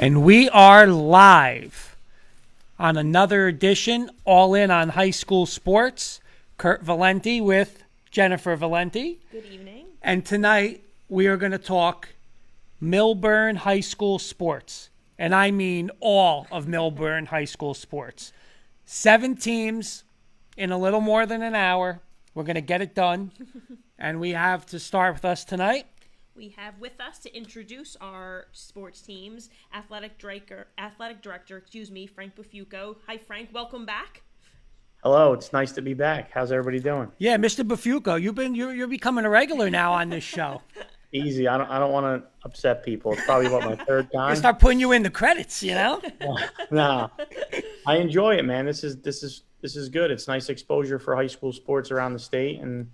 And we are live on another edition, All In on High School Sports. Kurt Valenti with Jennifer Valenti. Good evening. And tonight we are going to talk Millburn High School sports. And I mean all of Millburn High School sports. Seven teams in a little more than an hour. We're going to get it done. and we have to start with us tonight. We have with us to introduce our sports teams, athletic director, athletic director, excuse me, Frank Bufuco. Hi, Frank. Welcome back. Hello, it's nice to be back. How's everybody doing? Yeah, Mr. Bufuco, you've been you're, you're becoming a regular now on this show. Easy. I don't. I don't want to upset people. It's probably about my third time. I time. start putting you in the credits, you know. nah, I enjoy it, man. This is this is this is good. It's nice exposure for high school sports around the state, and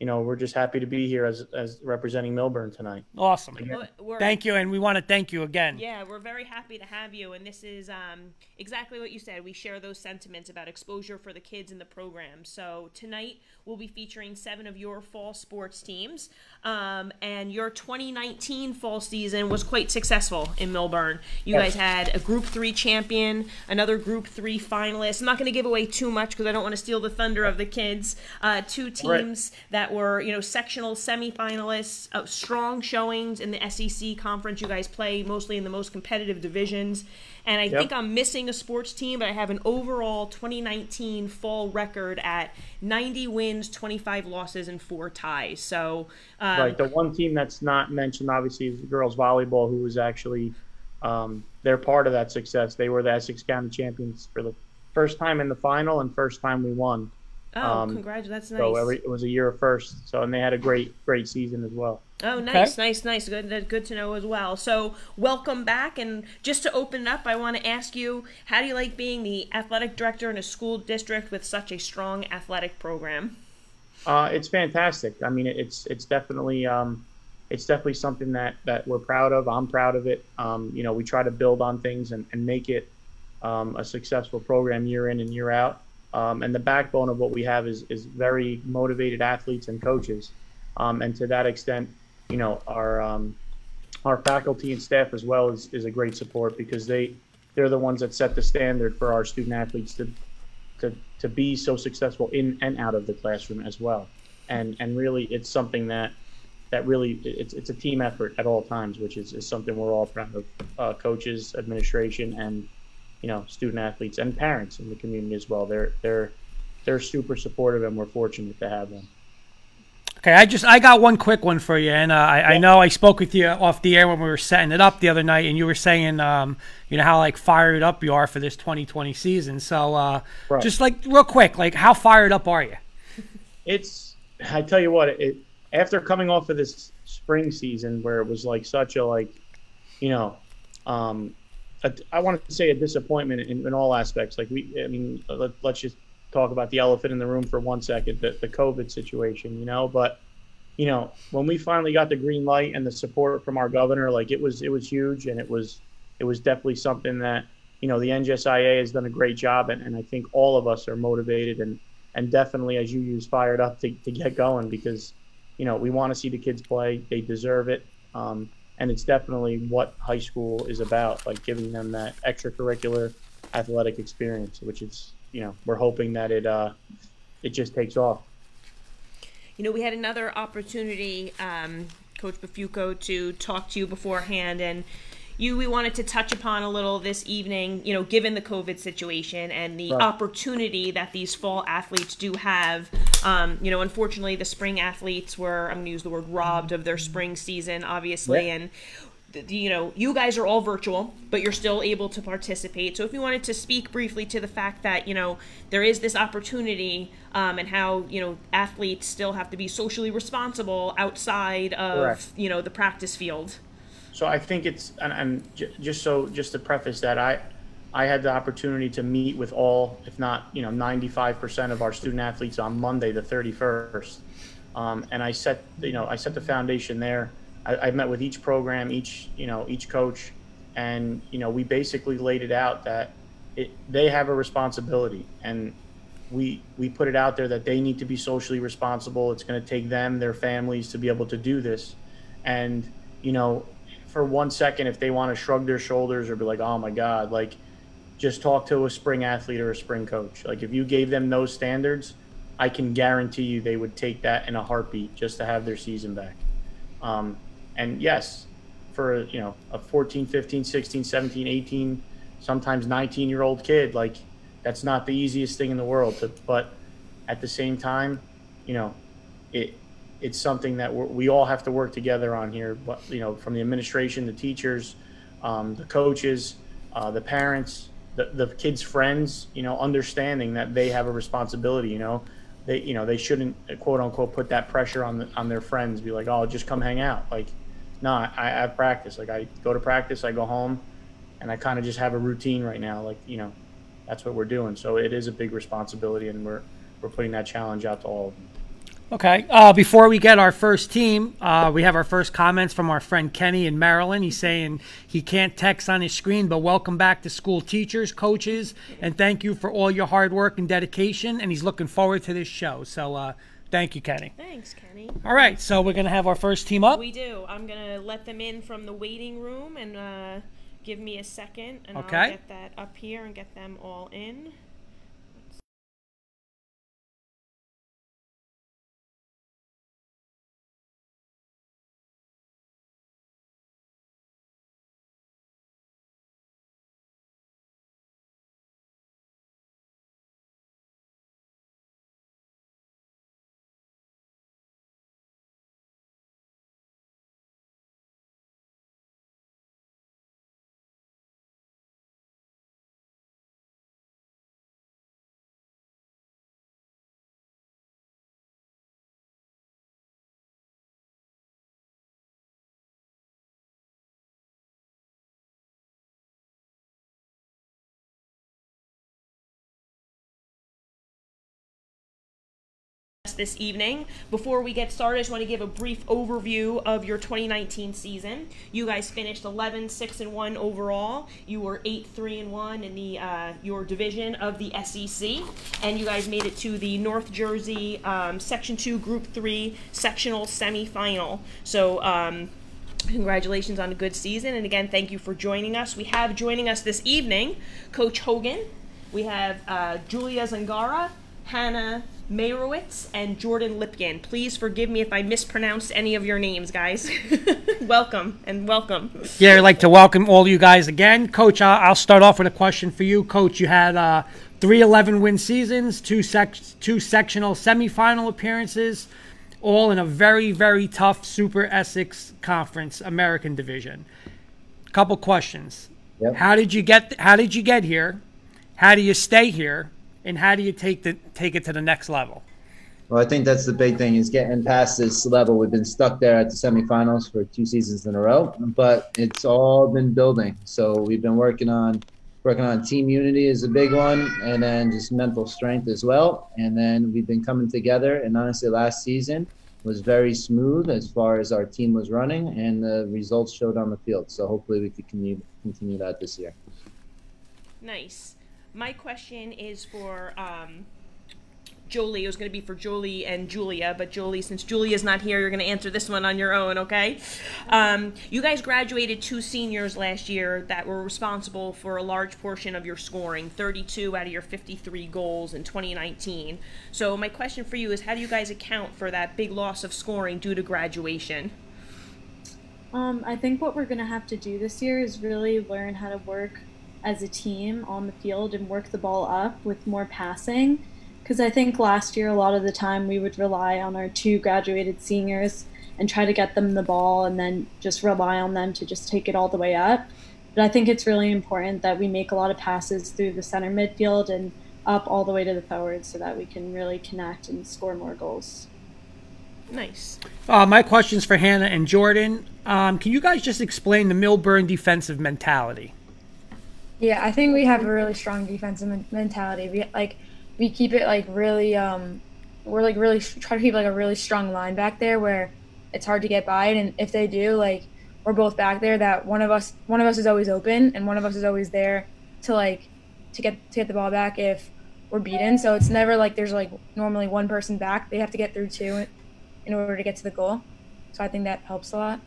you know we're just happy to be here as as representing Millburn tonight. Awesome. Well, Thank you, and we want to thank you again. Yeah, we're very happy to have you, and this is um, exactly what you said. We share those sentiments about exposure for the kids in the program. So tonight we'll be featuring seven of your fall sports teams, um, and your 2019 fall season was quite successful in Millburn. You Yes. guys had a Group Three champion, another Group Three finalist. I'm not going to give away too much because I don't want to steal the thunder of the kids. Uh, two teams that were, you know, sectional semifinalists, uh, strong showings in the SEC conference. You guys play mostly in the most competitive divisions. And I Yep. think I'm missing a sports team, but I have an overall 2019 fall record at 90 wins, 25 losses, and four ties. So, um, Right. The one team that's not mentioned, obviously, is girls volleyball, who was actually um, they're part of that success. They were the Essex County champions for the first time in the final and first time we won. Oh, um, congratulations. That's nice. So every, it was a year of first. So and they had a great great season as well. Oh, nice, nice, nice. Good, that's good to know as well. So, welcome back. And just to open it up, I want to ask you, how do you like being the athletic director in a school district with such a strong athletic program? Uh, it's fantastic. I mean, it's it's definitely um, it's definitely something that that we're proud of. I'm proud of it. Um, you know, we try to build on things and, and make it um, a successful program year in and year out. Um, and the backbone of what we have is is very motivated athletes and coaches. Um, and to that extent, you know, our um, our faculty and staff as well is, is a great support because they they're the ones that set the standard for our student athletes to to, to be so successful in and out of the classroom as well. And and really it's something that that really it's, it's a team effort at all times, which is, is something we're all proud of. Uh, coaches, administration, and you know student athletes and parents in the community as well. They're they're they're super supportive, and we're fortunate to have them. Okay, I just I got one quick one for you, and uh, I, I know I spoke with you off the air when we were setting it up the other night, and you were saying, um, you know, how like fired up you are for this 2020 season. So, uh, Right. just like real quick, like how fired up are you? it's I tell you what, it after coming off of this spring season where it was like such a like, you know, um, a, I want to say a disappointment in, in all aspects. Like we, I mean, let, let's just talk about the elephant in the room for one second, the, the COVID situation, you know. But you know, when we finally got the green light and the support from our governor, like it was, it was huge, and it was, it was definitely something that you know the NJSIAA has done a great job, and, and I think all of us are motivated and and definitely as you use fired up to, to get going because you know we want to see the kids play they deserve it um, and it's definitely what high school is about like giving them that extracurricular athletic experience which is you know we're hoping that it uh it just takes off. You know, we had another opportunity, um, Coach Bafuco, to talk to you beforehand, and you we wanted to touch upon a little this evening. You know, given the COVID situation and the Right. opportunity that these fall athletes do have. Um, you know, unfortunately, the spring athletes were I'm going to use the word robbed of their spring season, obviously, Yeah. and you know, you guys are all virtual, but you're still able to participate. So, if you wanted to speak briefly to the fact that you know there is this opportunity, um, and how you know athletes still have to be socially responsible outside of Correct. you know the practice field. So I think it's and, and j- just so just to preface that I I had the opportunity to meet with all, if not you know, 95% of our student athletes on Monday the 31st, um, and I set you know I set the foundation there. I, I met with each program, each you know each coach, and you know we basically laid it out that it, they have a responsibility and we we put it out there that they need to be socially responsible. It's going to take them, their families, to be able to do this, and you know, for one second if they want to shrug their shoulders or be like, oh my God, like just talk to a spring athlete or a spring coach. Like if you gave them those standards, I can guarantee you they would take that in a heartbeat just to have their season back. Um, and yes, for you know a 14, 15, 16, 17, 18, sometimes 19 year old kid, like that's not the easiest thing in the world. To, but at the same time, you know, it it's something that we all have to work together on here. But you know, from the administration, the teachers, um, the coaches, uh, the parents, the, the kids' friends, you know, understanding that they have a responsibility, you know, they, you know, they shouldn't quote unquote put that pressure on the, on their friends, be like, oh, just come hang out. Like, no, I, I have practice. Like I go to practice, I go home and I kind of just have a routine right now. Like, you know, that's what we're doing. So it is a big responsibility and we're, we're putting that challenge out to all of them. Okay. Uh, before we get our first team, uh, we have our first comments from our friend Kenny in Maryland. He's saying he can't text on his screen, but welcome back to school teachers, coaches, and thank you for all your hard work and dedication. And he's looking forward to this show. So uh, thank you, Kenny. Thanks, Kenny. All right. So we're going to have our first team up. We do. I'm going to let them in from the waiting room and uh, give me a second, and okay. I'll get that up here and get them all in. This evening. Before we get started, I just want to give a brief overview of your 2019 season. You guys finished 11 6 and 1 overall. You were 8 3 and 1 in the uh, your division of the SEC, and you guys made it to the North Jersey um, Section 2 Group 3 sectional semifinal. So. Um, congratulations on a good season and again thank you for joining us we have joining us this evening coach hogan we have uh, julia zangara hannah Mayrowitz and Jordan Lipkin. Please forgive me if I mispronounced any of your names, guys. welcome and welcome. Yeah, I'd like to welcome all you guys again. Coach, I'll start off with a question for you. Coach, you had uh, three 11 win seasons, two, sec- two sectional semifinal appearances, all in a very, very tough Super Essex Conference American Division. Couple questions. Yep. How did you get? How did you get here? How do you stay here? And how do you take the take it to the next level? Well, I think that's the big thing is getting past this level. We've been stuck there at the semifinals for two seasons in a row, but it's all been building. So we've been working on working on team unity is a big one, and then just mental strength as well. And then we've been coming together. And honestly, last season was very smooth as far as our team was running, and the results showed on the field. So hopefully, we could continue continue that this year. Nice my question is for um, Jolie. It was going to be for Jolie and Julia, but Jolie, since Julia's not here, you're going to answer this one on your own, okay? Um, you guys graduated two seniors last year that were responsible for a large portion of your scoring 32 out of your 53 goals in 2019. So, my question for you is how do you guys account for that big loss of scoring due to graduation? Um, I think what we're going to have to do this year is really learn how to work as a team on the field and work the ball up with more passing. Because I think last year, a lot of the time, we would rely on our two graduated seniors and try to get them the ball and then just rely on them to just take it all the way up. But I think it's really important that we make a lot of passes through the center midfield and up all the way to the forwards so that we can really connect and score more goals. Nice. Uh, my question's for Hannah and Jordan. Um, can you guys just explain the Millburn defensive mentality? Yeah, I think we have a really strong defensive mentality. We like we keep it like really um we're like really try to keep like a really strong line back there where it's hard to get by and if they do like we're both back there that one of us one of us is always open and one of us is always there to like to get to get the ball back if we're beaten. So it's never like there's like normally one person back. They have to get through two in order to get to the goal. So I think that helps a lot.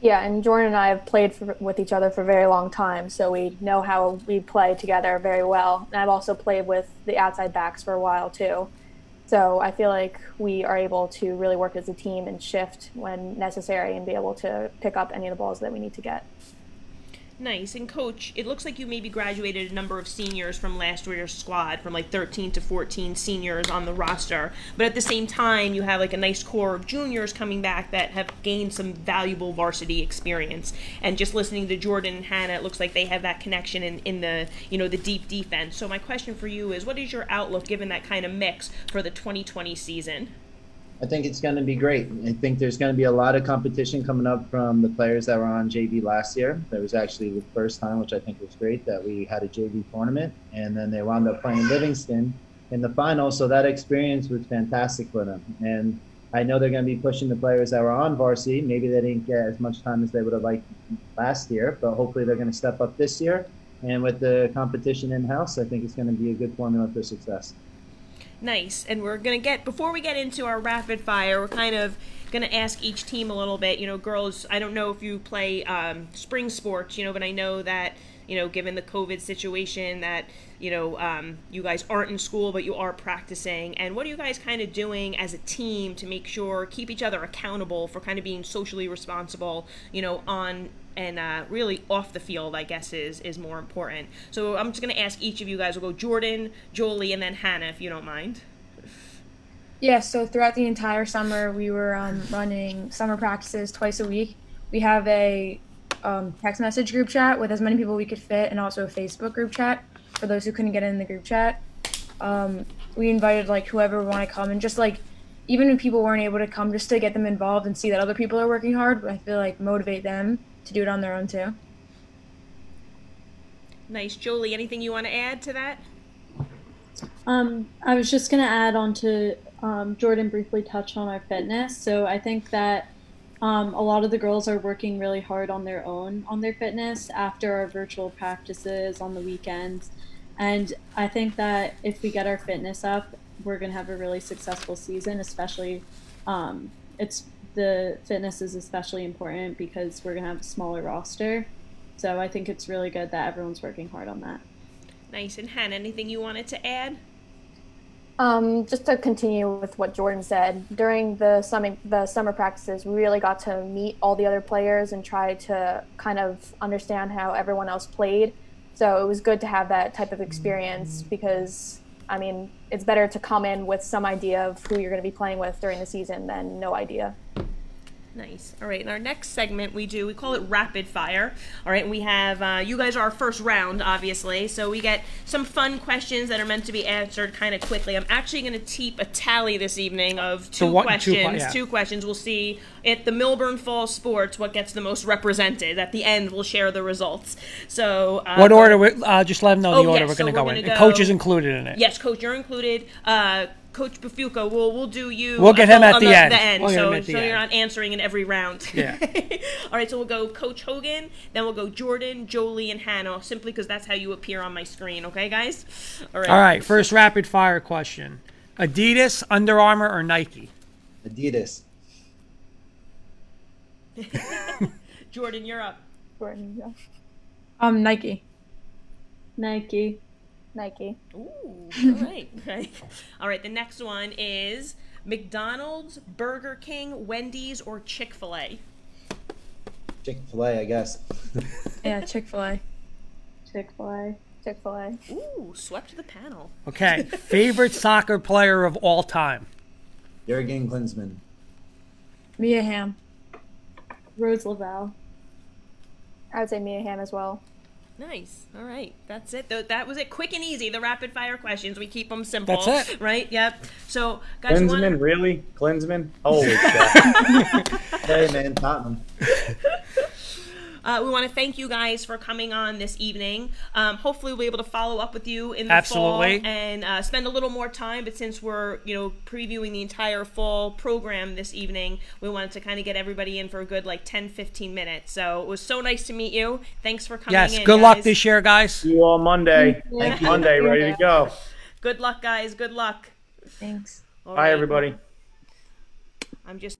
Yeah, and Jordan and I have played for, with each other for a very long time, so we know how we play together very well. And I've also played with the outside backs for a while too. So I feel like we are able to really work as a team and shift when necessary and be able to pick up any of the balls that we need to get. Nice. And coach, it looks like you maybe graduated a number of seniors from last year's squad, from like 13 to 14 seniors on the roster. But at the same time, you have like a nice core of juniors coming back that have gained some valuable varsity experience. And just listening to Jordan and Hannah, it looks like they have that connection in, in the, you know, the deep defense. So my question for you is what is your outlook given that kind of mix for the 2020 season? I think it's going to be great. I think there's going to be a lot of competition coming up from the players that were on JV last year. That was actually the first time, which I think was great, that we had a JV tournament, and then they wound up playing Livingston in the final. So that experience was fantastic for them. And I know they're going to be pushing the players that were on varsity. Maybe they didn't get as much time as they would have liked last year, but hopefully they're going to step up this year. And with the competition in house, I think it's going to be a good formula for success. Nice. And we're going to get, before we get into our rapid fire, we're kind of going to ask each team a little bit. You know, girls, I don't know if you play um, spring sports, you know, but I know that, you know, given the COVID situation, that, you know, um, you guys aren't in school, but you are practicing. And what are you guys kind of doing as a team to make sure, keep each other accountable for kind of being socially responsible, you know, on and uh, really off the field, I guess, is is more important. So I'm just going to ask each of you guys. We'll go Jordan, Jolie, and then Hannah, if you don't mind. Yeah, so throughout the entire summer, we were um, running summer practices twice a week. We have a um, text message group chat with as many people we could fit, and also a Facebook group chat for those who couldn't get in the group chat. Um, we invited like whoever want to come, and just like even if people weren't able to come, just to get them involved and see that other people are working hard. But I feel like motivate them to do it on their own too. Nice, Jolie. Anything you want to add to that? Um, I was just going to add on to um, Jordan briefly touched on our fitness. So I think that um, a lot of the girls are working really hard on their own on their fitness after our virtual practices on the weekends. And I think that if we get our fitness up, we're going to have a really successful season, especially um, it's the fitness is especially important because we're going to have a smaller roster. So I think it's really good that everyone's working hard on that. Nice. And Hannah, anything you wanted to add? Um, just to continue with what Jordan said, during the summer the summer practices, we really got to meet all the other players and try to kind of understand how everyone else played. So it was good to have that type of experience because I mean, it's better to come in with some idea of who you're going to be playing with during the season than no idea. Nice. All right. In our next segment, we do we call it rapid fire. All right. We have uh, you guys are our first round, obviously, so we get some fun questions that are meant to be answered kind of quickly. I'm actually going to keep a tally this evening of two what- questions. que- yeah. Two questions. We'll see at the Millburn Falls Sports what gets the most represented. At the end, we'll share the results. So uh, What order? Uh, just let them know the Oh, order yes, we're going to we're go in. go- And coach is included in it. Yes, coach, you're included. Coach Bafuka, we'll we'll do you. We'll get him at on the end. We'll so him at the so you're end. not answering in every round. Yeah. All right, so we'll go Coach Hogan, then we'll go Jordan, Jolie, and Hannah, simply because that's how you appear on my screen. Okay, guys. All right. All right. First rapid fire question: Adidas, Under Armour, or Nike? Adidas. Jordan, you're up. Jordan, yeah. Um, Nike. Nike. Nike. Ooh. All right. Okay. All right. The next one is McDonald's, Burger King, Wendy's, or Chick Fil A. Chick Fil A, I guess. Yeah, Chick Fil A. Chick fil A. Chick fil A. Ooh, swept the panel. Okay. Favorite soccer player of all time? Jurgen Klinsmann. Mia Hamm. Rose Lavelle. I would say Mia Hamm as well. Nice. All right. That's it. That was it. Quick and easy. The rapid fire questions. We keep them simple. That's it. Right? Yep. So, guys, you Klinsmann, wanna- really? Klinsmann? Holy shit. Hey man, Tottenham. uh, we want to thank you guys for coming on this evening. Um, hopefully, we'll be able to follow up with you in the Absolutely. fall and uh, spend a little more time. But since we're, you know, previewing the entire fall program this evening, we wanted to kind of get everybody in for a good like 10, 15 minutes. So it was so nice to meet you. Thanks for coming Yes. in. Good luck this year, guys. See you all Monday. Thank you. Monday, ready to go. Good luck, guys. Good luck. Thanks. All Bye, right. everybody. I'm just.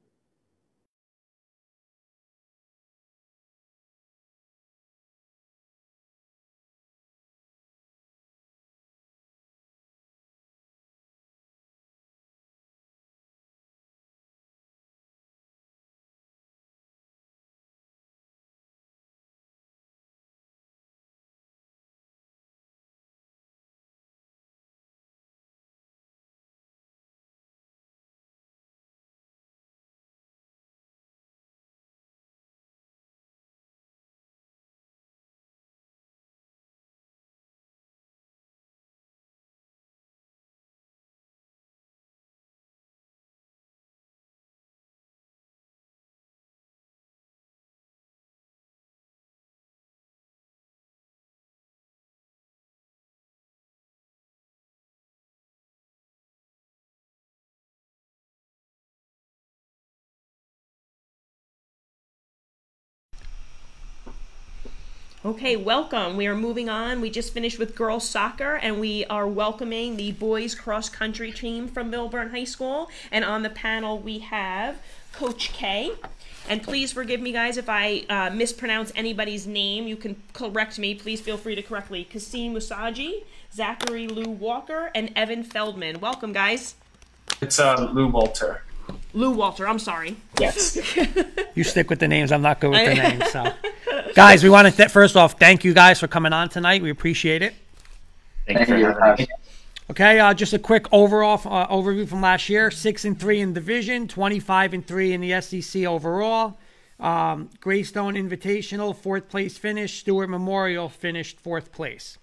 Okay, welcome. We are moving on. We just finished with girls soccer and we are welcoming the boys cross country team from Millburn High School. And on the panel we have Coach K. And please forgive me, guys, if I uh, mispronounce anybody's name. You can correct me. Please feel free to correct me. Kasim Musaji, Zachary Lou Walker, and Evan Feldman. Welcome, guys. It's uh, Lou Walter. Lou Walter, I'm sorry. Yes. You stick with the names. I'm not good with the names. So, guys, we want to th- first off thank you guys for coming on tonight. We appreciate it. Thank you for. Okay, uh, just a quick overall uh, overview from last year: six and three in division, twenty-five and three in the SEC overall. Um, Greystone Invitational, fourth place finish. Stewart Memorial finished fourth place.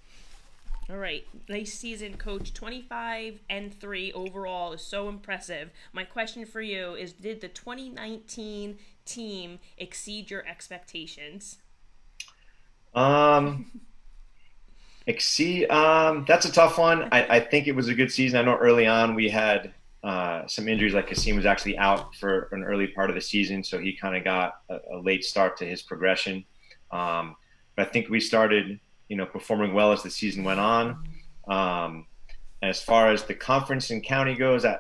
All right, nice season, coach. 25 and 3 overall is so impressive. My question for you is Did the 2019 team exceed your expectations? Um, exceed. Um, that's a tough one. I, I think it was a good season. I know early on we had uh, some injuries, like Kasim was actually out for an early part of the season, so he kind of got a, a, late start to his progression. Um, but I think we started, you know, performing well as the season went on. Um, as far as the conference and county goes, I,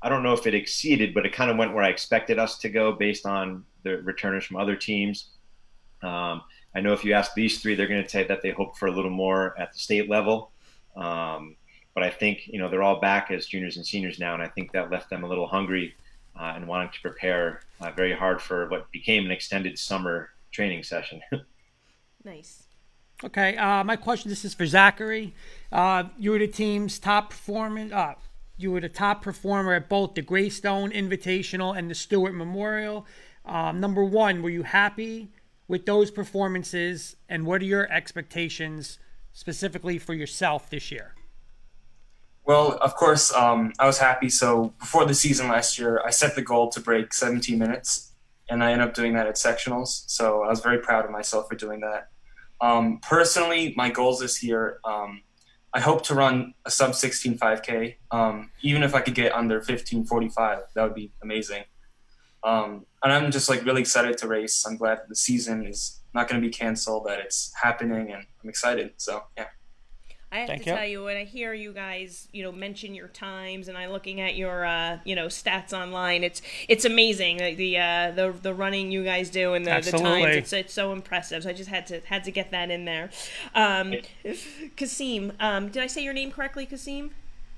I don't know if it exceeded, but it kind of went where I expected us to go based on the returners from other teams. Um, I know if you ask these three, they're going to say that they hope for a little more at the state level. Um, but I think you know they're all back as juniors and seniors now, and I think that left them a little hungry uh, and wanting to prepare uh, very hard for what became an extended summer training session. nice. Okay, uh, my question. This is for Zachary. Uh, you were the team's top performance. Uh, you were the top performer at both the Greystone Invitational and the Stewart Memorial. Um, number one, were you happy with those performances, and what are your expectations specifically for yourself this year? Well, of course, um, I was happy. So before the season last year, I set the goal to break 17 minutes, and I ended up doing that at sectionals. So I was very proud of myself for doing that. Um, personally, my goals this year, um, I hope to run a sub 16 5K. Um, even if I could get under 15:45, that would be amazing. Um, and I'm just like really excited to race. I'm glad the season is not going to be canceled, that it's happening, and I'm excited. So yeah. I have Thank to you. tell you when I hear you guys, you know, mention your times, and I'm looking at your, uh, you know, stats online. It's it's amazing the the uh, the, the running you guys do and the, the times. It's it's so impressive. So I just had to had to get that in there. Um, Kasim, um, did I say your name correctly, Kasim?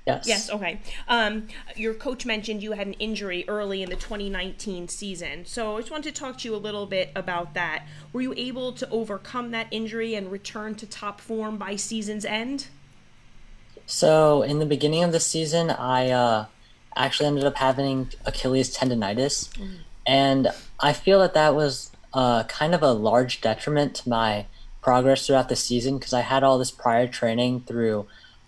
Yes. Yes. Okay. Um, your coach mentioned you had an injury early in the 2019 season, so I just wanted to talk to you a little bit about that. Were you able to overcome that injury and return to top form by season's end? So in the beginning of the season, I uh, actually ended up having Achilles tendonitis, mm. and I feel that that was uh, kind of a large detriment to my progress throughout the season because I had all this prior training through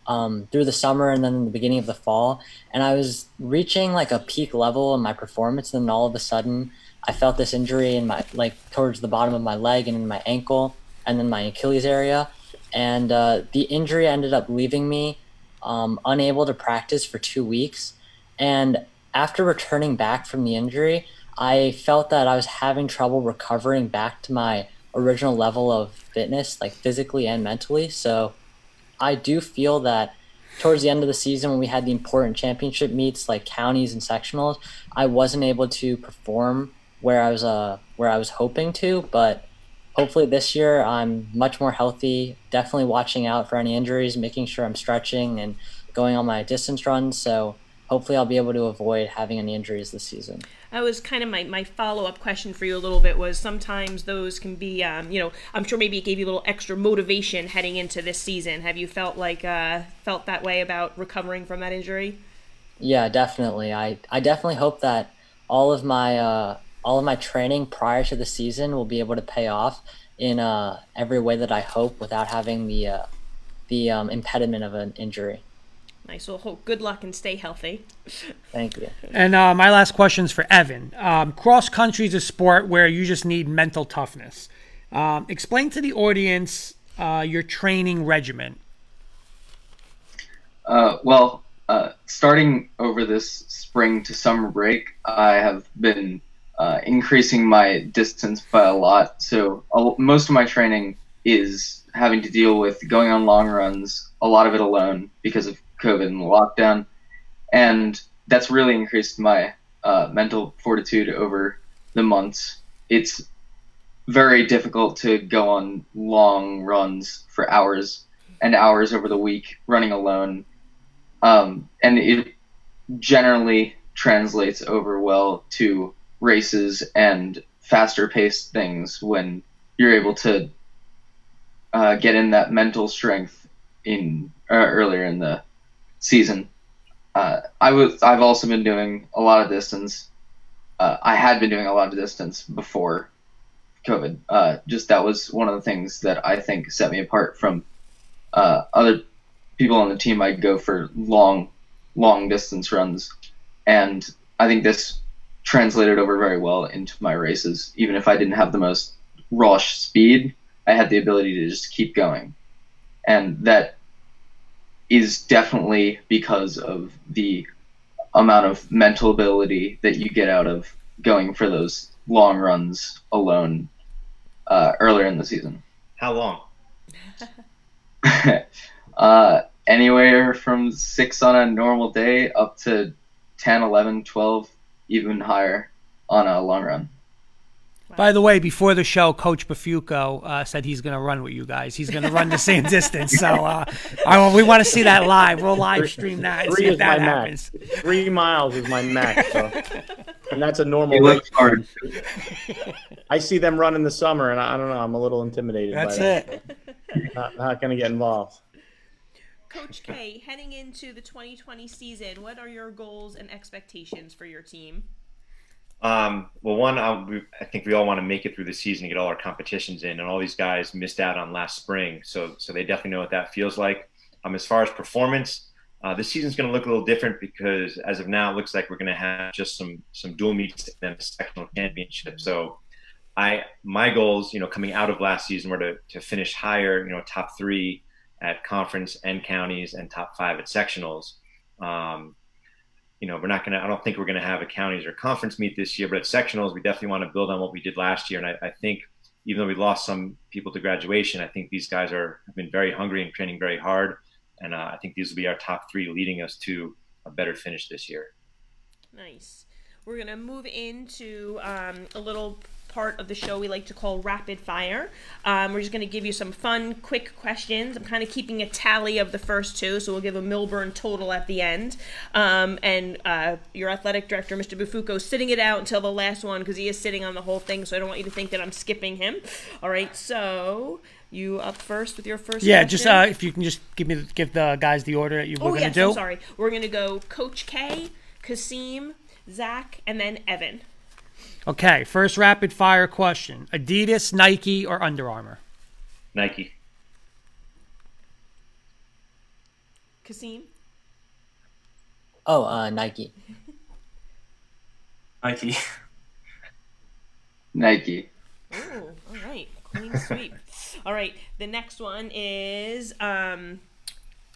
um, through the summer and then the beginning of the fall. And I was reaching like a peak level in my performance. And then all of a sudden, I felt this injury in my, like, towards the bottom of my leg and in my ankle and then my Achilles area. And uh, the injury ended up leaving me um, unable to practice for two weeks. And after returning back from the injury, I felt that I was having trouble recovering back to my original level of fitness, like physically and mentally. So, I do feel that towards the end of the season when we had the important championship meets like counties and sectionals, I wasn't able to perform where I was uh where I was hoping to, but hopefully this year I'm much more healthy, definitely watching out for any injuries, making sure I'm stretching and going on my distance runs, so hopefully I'll be able to avoid having any injuries this season that was kind of my, my follow-up question for you a little bit was sometimes those can be um, you know i'm sure maybe it gave you a little extra motivation heading into this season. Have you felt like uh, felt that way about recovering from that injury? Yeah definitely. I i definitely hope that all of my uh, all of my training prior to the season will be able to pay off in uh, every way that i hope without having the uh, the um, impediment of an injury Nice. Well, hope good luck and stay healthy. Thank you. And uh, my last question is for Evan. Um, cross country is a sport where you just need mental toughness. Um, explain to the audience uh, your training regimen. Uh, well, uh, starting over this spring to summer break, I have been uh, increasing my distance by a lot. So most of my training is having to deal with going on long runs, a lot of it alone because of COVID and the lockdown, and that's really increased my uh, mental fortitude over the months. It's very difficult to go on long runs for hours and hours over the week running alone, um, and it generally translates over well to races and faster paced things when you're able to uh, get in that mental strength in uh, earlier in the season. Uh, I was I've also been doing a lot of distance. Uh, I had been doing a lot of distance before COVID. Uh, just that was one of the things that I think set me apart from uh, other people on the team. I'd go for long, long distance runs, and I think this translated over very well into my races. Even if I didn't have the most raw speed, I had the ability to just keep going, and that is definitely because of the amount of mental ability that you get out of going for those long runs alone uh, earlier in the season. How long? uh, anywhere from six on a normal day up to 10, 11, 12, even higher on a long run. By the way, before the show, Coach Bafuco uh, said he's going to run with you guys. He's going to run the same distance. So uh, I, we want to see that live. We'll live stream that and Three see if is that my happens. max. Three miles is my max, so. and that's a normal He race. hard. I see them run in the summer, and I, I don't know. I'm a little intimidated. That's by that. it. Not, not going to get involved. Coach K, heading into the 2020 season, what are your goals and expectations for your team? Um, well, one, I, I think we all want to make it through the season and get all our competitions in, and all these guys missed out on last spring, so so they definitely know what that feels like. Um, as far as performance, uh, this season's going to look a little different because as of now, it looks like we're going to have just some some dual meets and a sectional championship. So, I my goals, you know, coming out of last season were to to finish higher, you know, top three at conference and counties, and top five at sectionals. Um, you know, we're not going to, I don't think we're going to have a counties or conference meet this year, but at sectionals, we definitely want to build on what we did last year. And I, I think even though we lost some people to graduation, I think these guys are, have been very hungry and training very hard. And uh, I think these will be our top three leading us to a better finish this year. Nice. We're going to move into um, a little part of the show we like to call rapid fire. Um, we're just going to give you some fun, quick questions. I'm kind of keeping a tally of the first two, so we'll give a Millburn total at the end. Um, and uh, your athletic director, Mr. Bufuco, sitting it out until the last one because he is sitting on the whole thing, so I don't want you to think that I'm skipping him. All right, so you up first with your first Yeah, question? just uh, if you can just give me give the guys the order that you were Oh going to yes, do. I'm sorry. We're gonna go Coach K, Kasim, Zach, and then Evan. Okay, first rapid fire question: Adidas, Nike, or Under Armour? Nike. Kasim. Oh, uh, Nike. Nike. Nike. Ooh, all right, clean sweep. all right, the next one is um,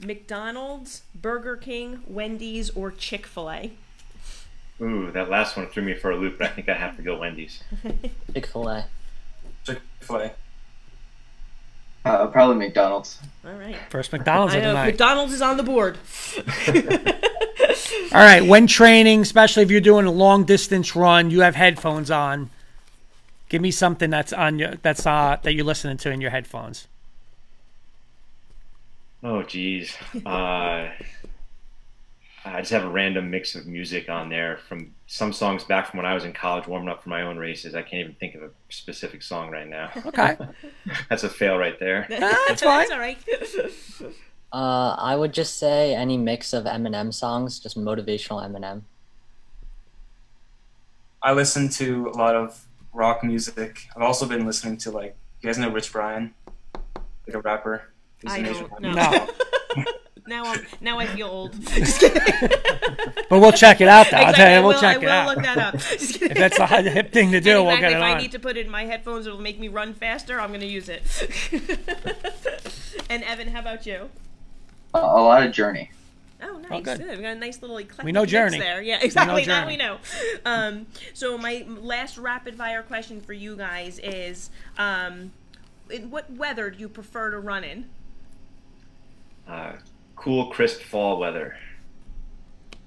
McDonald's, Burger King, Wendy's, or Chick Fil A. Ooh, that last one threw me for a loop, but I think I have to go Wendy's. Chick Fil A. Chick Fil A. Uh, probably McDonald's. All right. First McDonald's I of the night. McDonald's is on the board. All right, when training, especially if you're doing a long distance run, you have headphones on. Give me something that's on your that's uh that you're listening to in your headphones. Oh, geez. Uh, I just have a random mix of music on there from some songs back from when I was in college warming up for my own races. I can't even think of a specific song right now. Okay. That's a fail right there. That's fine. That's all right. Uh, I would just say any mix of Eminem songs, just motivational Eminem. I listen to a lot of rock music. I've also been listening to like you guys know Rich Brian, like a rapper. He's I don't know. No. now I'm now I feel old. Just kidding. But we'll check it out though. I'll Exactly, tell you, I we'll will, check I it will out. look that up. Just kidding. If that's the hip hip thing to do, And we'll get it if I need to put it in my headphones, it'll make me run faster. I'm gonna use it. and Evan, how about you? A, a lot of Journey. Oh, nice. good. Good. We got a nice little eclectic We know mix Journey. there. Yeah, exactly. That Journey. we know. Um, so my last rapid fire question for you guys is, um, in what weather do you prefer to run in? Uh, cool, crisp fall weather.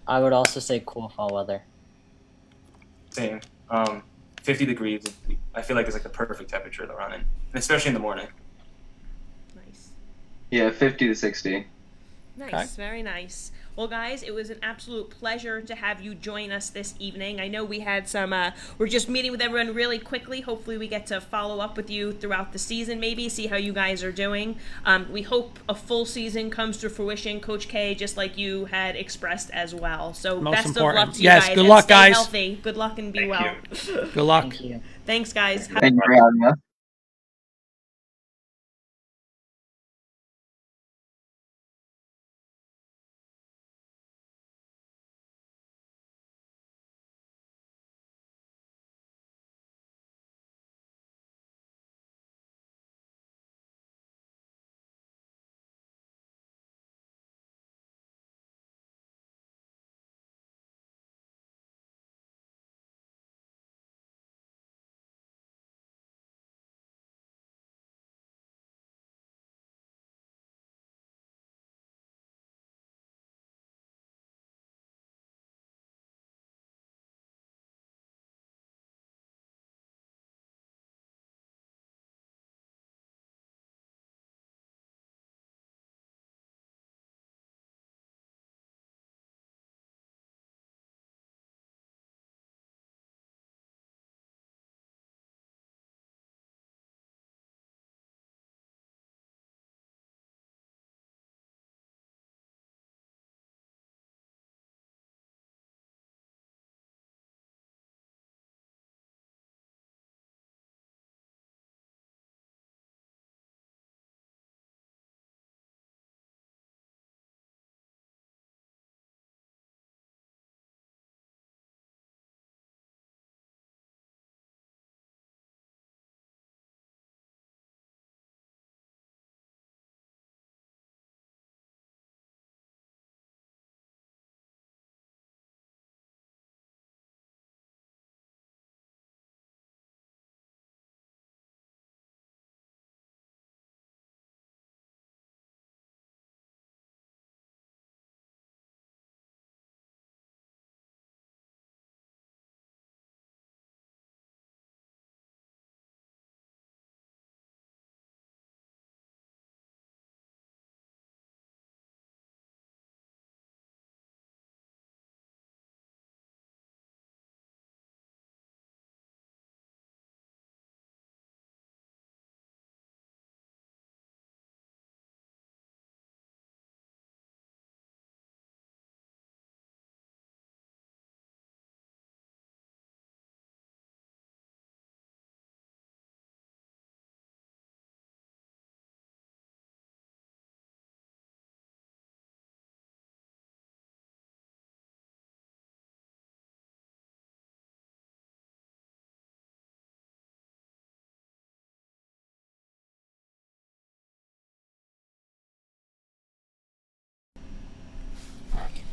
I would also say cool fall weather. Same. Um, 50 degrees. I feel like it's like the perfect temperature to run in, especially in the morning. Nice. Yeah, 50 to 60. Nice, Okay. very nice. Well, guys, it was an absolute pleasure to have you join us this evening. I know we had some, uh, we're just meeting with everyone really quickly. Hopefully, we get to follow up with you throughout the season, maybe, see how you guys are doing. Um, we hope a full season comes to fruition, Coach K, just like you had expressed as well. So, Most best important. of luck to you Yes, guys. good and luck, stay guys. healthy. Good luck and be Thank well. Good luck. Thank you. Thanks, guys. Have- Thank you for having us.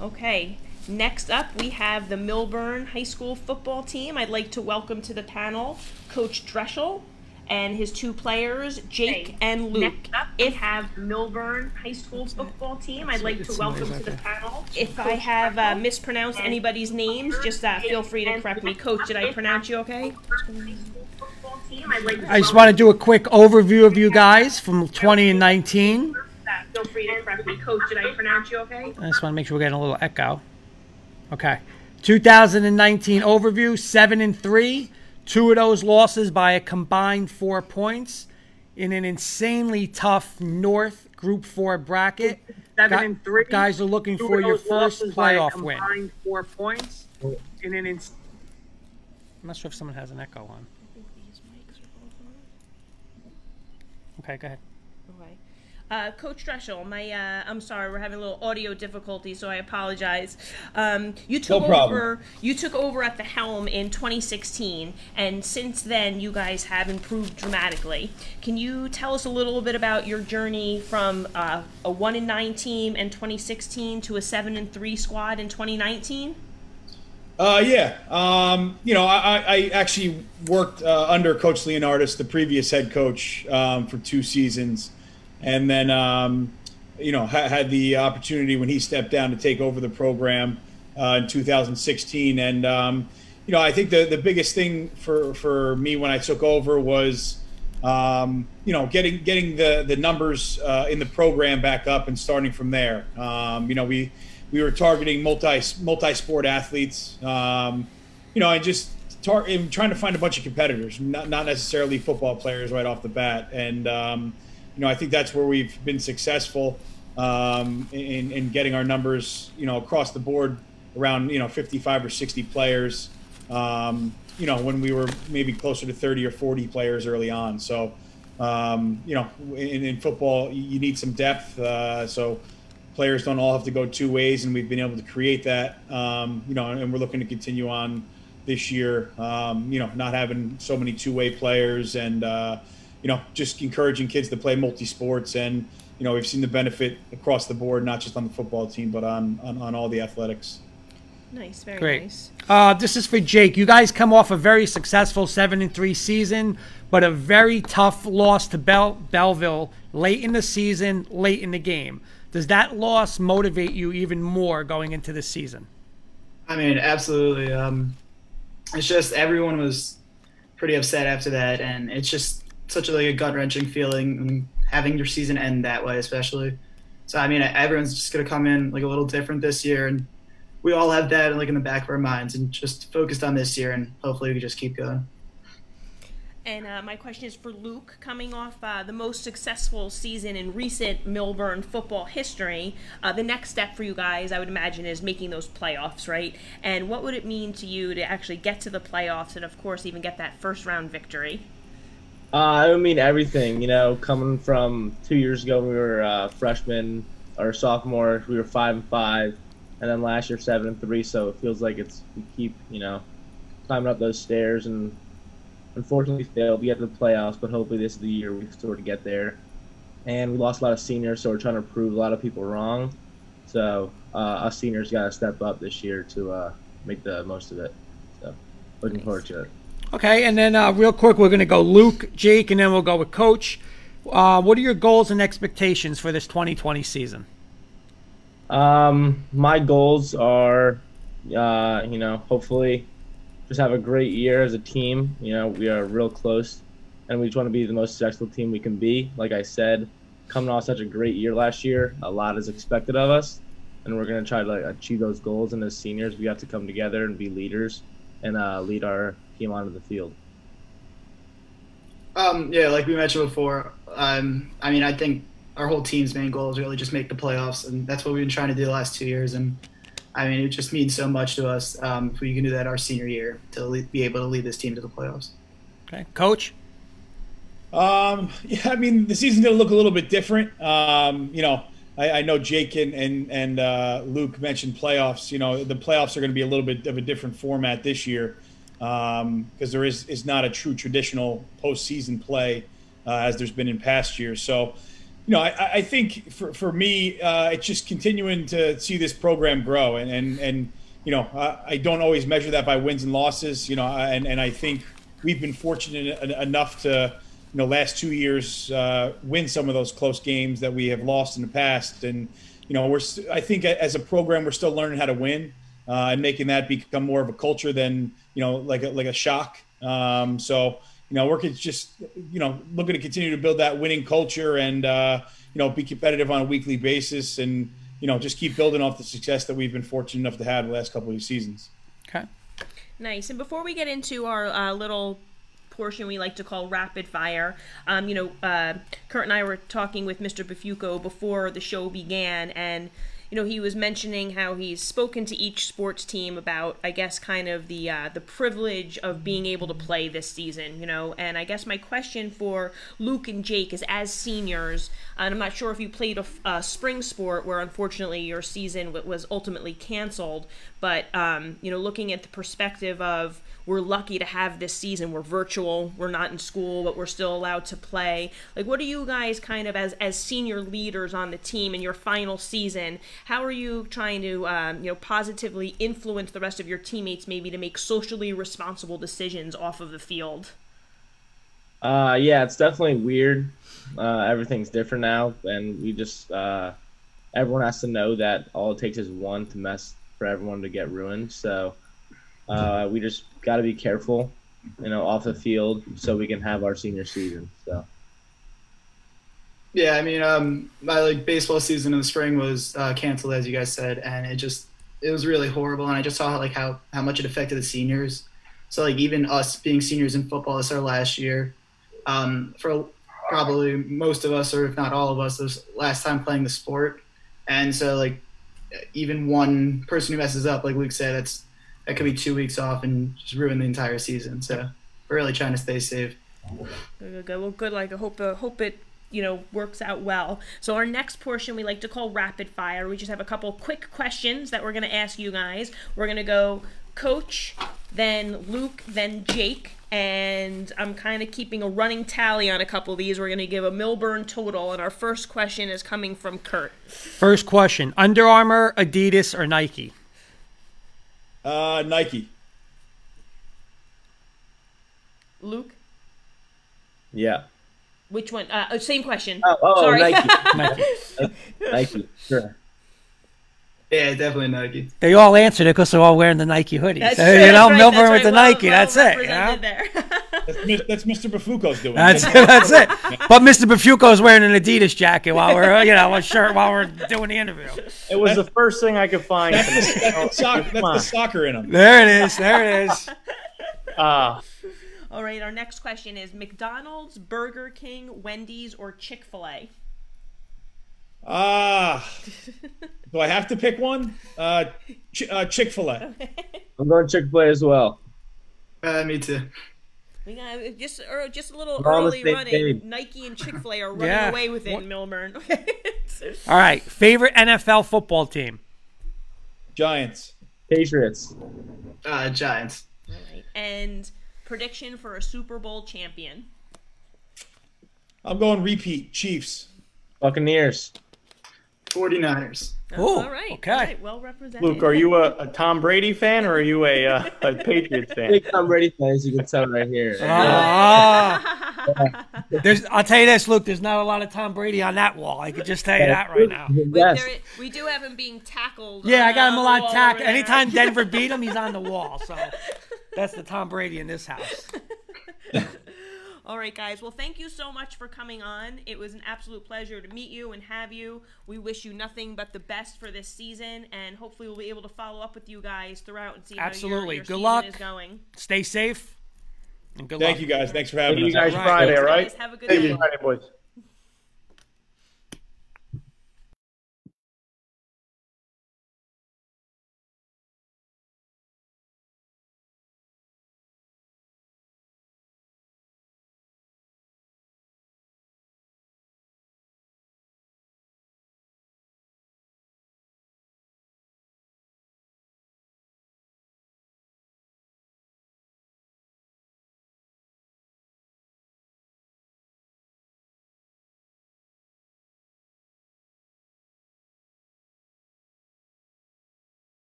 Okay, next up we have the Millburn High School football team. I'd like to welcome to the panel Coach Dreschel and his two players, Jake and Luke. Next up, if have Millburn High School football team. I'd like to welcome to the panel. If I have uh, mispronounced anybody's names, just uh, feel free to correct me. Coach, did I pronounce you okay? I just want to do a quick overview of you guys from 20 and 19. Feel free to correct me. Coach, did I pronounce you okay? I just want to make sure we're getting a little echo. Okay. 2019 overview, 7 and 3. Two of those losses by a combined 4 points in an insanely tough North Group 4 bracket. Seven Gu- and three. Guys are looking Two for your first losses by a playoff win. combined Four points in an ins- I'm not sure if someone has an echo on. Okay, go ahead. Uh, Coach Dreschel, my uh, I'm sorry, we're having a little audio difficulty, so I apologize. Um, you took No problem. over. You took over at the helm in 2016, and since then, you guys have improved dramatically. Can you tell us a little bit about your journey from uh, a one and nine team in 2016 to a seven and three squad in 2019? Uh, yeah. Um, you know, I, I actually worked uh, under Coach Leonardis, the previous head coach, um, for two seasons, and then um, you know ha- had the opportunity when he stepped down to take over the program uh, in 2016. And um, you know, I think the the biggest thing for for me when I took over was um, you know getting getting the the numbers uh, in the program back up and starting from there. Um, you know, we we were targeting multi multi sport athletes. Um, you know, and just tar- trying to find a bunch of competitors, not not necessarily football players right off the bat. And um, you know, I think that's where we've been successful um, in, in getting our numbers, you know, across the board around you know 55 or 60 players. Um, you know, when we were maybe closer to 30 or 40 players early on. So, um, you know, in, in, football, you need some depth. Uh, so players don't all have to go two ways, and we've been able to create that. Um, you know, and we're looking to continue on this year. Um, you know, not having so many two-way players, and uh, you know, just encouraging kids to play multi-sports. And you know, we've seen the benefit across the board, not just on the football team, but on on, on all the athletics. Nice, very Great. nice. Uh, this is for Jake. You guys come off a very successful seven and three season, but a very tough loss to Bell- Belleville late in the season, late in the game. Does that loss motivate you even more going into the season? I mean, absolutely. Um, it's just everyone was pretty upset after that, and it's just such a, like a gut wrenching feeling and having your season end that way, especially. So I mean, everyone's just gonna come in like a little different this year, and we all have that like in the back of our minds, and just focused on this year, and hopefully we just keep going. And uh, my question is for Luke, coming off uh, the most successful season in recent Millburn football history. Uh, the next step for you guys, I would imagine, is making those playoffs, right? And what would it mean to you to actually get to the playoffs and, of course, even get that first round victory? Uh, it would mean everything. You know, coming from two years ago, we were uh, freshmen or sophomore, we were five and five, and then last year seven and three. So it feels like it's we keep you know climbing up those stairs and unfortunately failed. We get to the playoffs, but hopefully this is the year we sort of get there. And we lost a lot of seniors, so we're trying to prove a lot of people wrong. So uh, us seniors got to step up this year to uh, make the most of it. So looking forward to it. Okay, and then uh, real quick, we're going to go Luke, Jake, and then we'll go with Coach. Uh, what are your goals and expectations for this 2020 season? Um, my goals are, uh, you know, hopefully just have a great year as a team. You know, we are real close, and we just want to be the most successful team we can be. Like I said, coming off such a great year last year, a lot is expected of us, and we're going to try to like, achieve those goals. And as seniors, we have to come together and be leaders and uh, lead our team onto the field. Um, yeah, like we mentioned before, um, I mean, I think our whole team's main goal is really just make the playoffs, and that's what we've been trying to do the last two years. And I mean, it just means so much to us um, if we can do that our senior year to be able to lead this team to the playoffs. Okay, coach. Um, yeah, I mean, the season's going to look a little bit different. Um, you know, I, I, know Jake and and, and uh, Luke mentioned playoffs. You know, the playoffs are going to be a little bit of a different format this year because um, there is is not a true traditional postseason play uh, as there's been in past years. So you know, I, I think for, for me, uh, it's just continuing to see this program grow. And, and, and you know, I, I, don't always measure that by wins and losses, you know, and, and I think we've been fortunate enough to, you know, last two years uh, win some of those close games that we have lost in the past. And, you know, we're, I think as a program, we're still learning how to win uh, and making that become more of a culture than, you know, like a, like a shock. Um, so, you know, we're just, you know, looking to continue to build that winning culture and, uh, you know, be competitive on a weekly basis and, you know, just keep building off the success that we've been fortunate enough to have the last couple of seasons. Okay. Nice. And before we get into our uh, little portion we like to call rapid fire. Um, you know, uh, Kurt and I were talking with Mr. Bafuco before the show began, and you know, he was mentioning how he's spoken to each sports team about, I guess, kind of the uh, the privilege of being able to play this season. You know, and I guess my question for Luke and Jake is, as seniors, and I'm not sure if you played a, a spring sport where unfortunately your season was ultimately canceled, but um, you know, looking at the perspective of we're lucky to have this season. We're virtual, we're not in school, but we're still allowed to play. Like, what are you guys kind of as as senior leaders on the team in your final season? How are you trying to um, you know positively influence the rest of your teammates, maybe to make socially responsible decisions off of the field? Uh, yeah, it's definitely weird. Uh, everything's different now, and we just uh, everyone has to know that all it takes is one to mess for everyone to get ruined. So uh, we just got to be careful, you know, off the field, so we can have our senior season. So Yeah, I mean, um, my like baseball season in the spring was uh, canceled, as you guys said, and it just it was really horrible. And I just saw like how how much it affected the seniors. So like even us being seniors in football, this our last year. Um, for probably most of us, or if not all of us, this last time playing the sport, and so like even one person who messes up, like Luke said, that's that could be two weeks off and just ruin the entire season. So we're really trying to stay safe. Good, good, good. Well, good. Like, I hope, uh, hope it, you know, works out well. So our next portion we like to call rapid fire. We just have a couple quick questions that we're gonna ask you guys. We're gonna go Coach, then Luke, then Jake, and I'm kind of keeping a running tally on a couple of these. We're gonna give a Millburn total, and our first question is coming from Kurt. First question: Under Armour, Adidas, or Nike? Uh, Nike. Luke, yeah. which one? Uh, oh, same question. Oh, oh Sorry. Nike. Nike. Nike. Sure. Yeah, definitely Nike. They all answered it because they're all wearing the Nike hoodies. That's So, true, you know, right, Millburn that's with the right. Nike. Well- that's well it. You know? represented there. That's, Mr. Bafuco's doing. That's that's it. But Mr. Bafuco is wearing an Adidas jacket while we're, uh, you know, a shirt while we're doing the interview. It was the first thing I could find. That's the, that's the, soccer, that's the soccer in him. There it is. There it is. Uh, All right, our next question is McDonald's, Burger King, Wendy's, or Chick Fil A. Ah, do I have to pick one? Uh, Ch- uh, Chick Fil A. I'm going Chick Fil A as well. Uh, me too. We got just or just a little We're on the early running. page. Nike and Chick Fil A are running Yeah. away with it in Millburn. All right. Favorite NFL football team? Giants. Patriots. Uh, Giants. All right, and prediction for a Super Bowl champion. I'm going repeat. Chiefs. Buccaneers. 49ers. Oh, all right. Okay. All right, well represented. Luke, are you a, a Tom Brady fan or are you a, uh, a Patriots fan? Big Tom Brady fan, as you can tell right here. Ah. There's, I'll tell you this, Luke. There's not a lot of Tom Brady on that wall. I can just tell you that right now. Wait, there, we do have him being tackled. Yeah, I got him uh, a lot wall tacked. over there. Anytime Denver beat him, he's on the wall. So that's the Tom Brady in this house. All right, guys. Well, thank you so much for coming on. It was an absolute pleasure to meet you and have you. We wish you nothing but the best for this season, and hopefully we'll be able to follow up with you guys throughout and see Absolutely. how your, your Good season luck. is going. Stay safe. And good luck. Thank luck. you guys. Thanks for having See you us. guys All right. Friday, all Thanks, right? guys. Have a good See you. Friday, boys.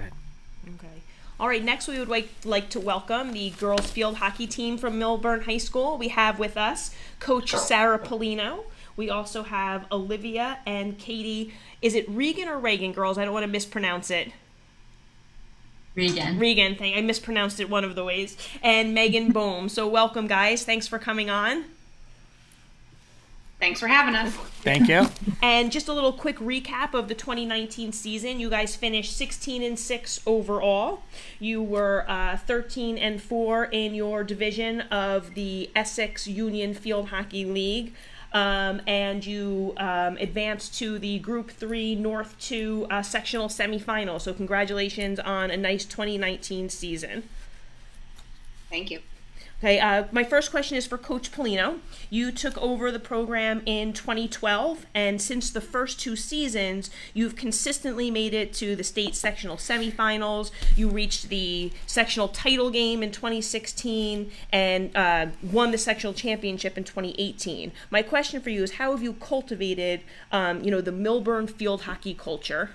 Go ahead. Okay. All right, next we would like, like to welcome the girls field hockey team from Millburn High School. We have with us Coach Sarah Polino. We also have Olivia and Katie. Is it Regan or Reagan, girls? I don't want to mispronounce it. Regan. Regan, thing. I mispronounced it one of the ways. And Megan Bohm. So welcome guys. Thanks for coming on. Thanks for having us. Thank you. And just a little quick recap of the 2019 season. You guys finished 16 and 6 overall. You were uh, 13 and 4 in your division of the Essex Union Field Hockey League. Um, and you um, advanced to the Group 3 North 2 uh, sectional semifinal. So, congratulations on a nice 2019 season. Thank you. Okay, uh, my first question is for Coach Polino. You took over the program in 2012, and since the first two seasons, you've consistently made it to the state sectional semifinals. You reached the sectional title game in 2016 and uh, won the sectional championship in 2018. My question for you is, how have you cultivated, um, you know, the Millburn field hockey culture?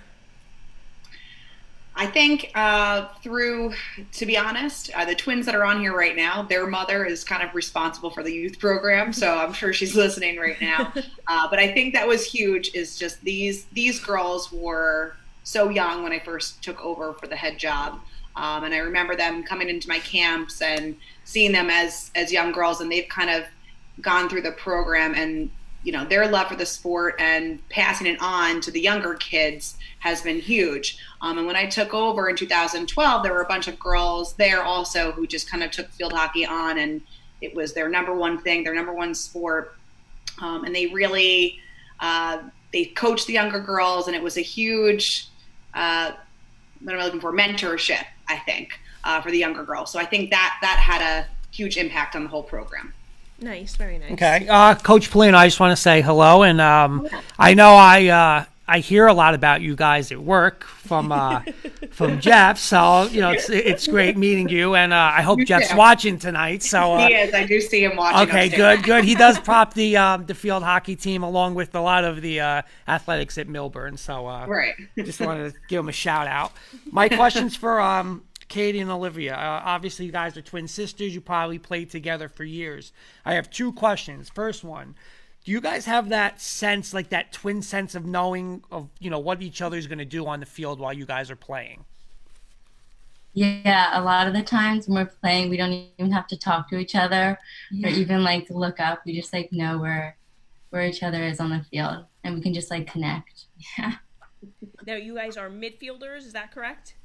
I think uh, through, to be honest, uh, the twins that are on here right now, their mother is kind of responsible for the youth program, so I'm sure she's listening right now. Uh, but I think that was huge. Is just these these girls were so young when I first took over for the head job, um, and I remember them coming into my camps and seeing them as as young girls, and they've kind of gone through the program and you know their love for the sport and passing it on to the younger kids has been huge. Um, and when i took over in 2012 there were a bunch of girls there also who just kind of took field hockey on and it was their number one thing their number one sport. Um, and they really uh, they coached the younger girls and it was a huge uh, what am i looking for? Mentorship i think uh, for the younger girls. So i think that that had a huge impact on the whole program Nice, very nice. Okay, uh, Coach Polino, I just want to say hello, and um, I know I uh, I hear a lot about you guys at work from uh, from Jeff, so you know it's it's great meeting you, and uh, I hope You Jeff's too. watching tonight. So uh, he is i do see him watching okay, upstairs. good, good. He does prop the um, the field hockey team along with a lot of the uh, athletics at Millburn. So uh, Right. just wanted to give him a shout out. My questions for um, Katie and Olivia. Uh, obviously, you guys are twin sisters. You probably played together for years. I have two questions. First one. Do you guys have that sense, like that twin sense of knowing of you know what each other's going to do on the field while you guys are playing? Yeah, a lot of the times when we're playing, we don't even have to talk to each other Yeah. or even like look up. We just like know where where each other is on the field, and we can just like connect. Yeah, Now, you guys are midfielders, is that correct?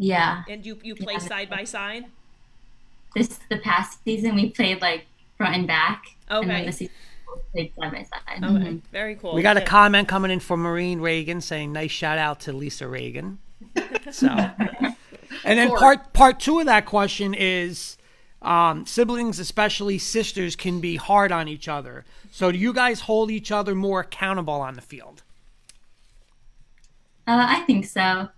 Yeah. And you, you play Yeah. side by side? This the past season we played like front and back, and then Okay. the season we played side by side. Okay, Mhm. very cool. We got a comment coming in from Maureen Reagan saying, "Nice shout out to Lisa Reagan." So, and then part part two of that question is, um, siblings, especially sisters, can be hard on each other. So, do you guys hold each other more accountable on the field? Uh, I think so,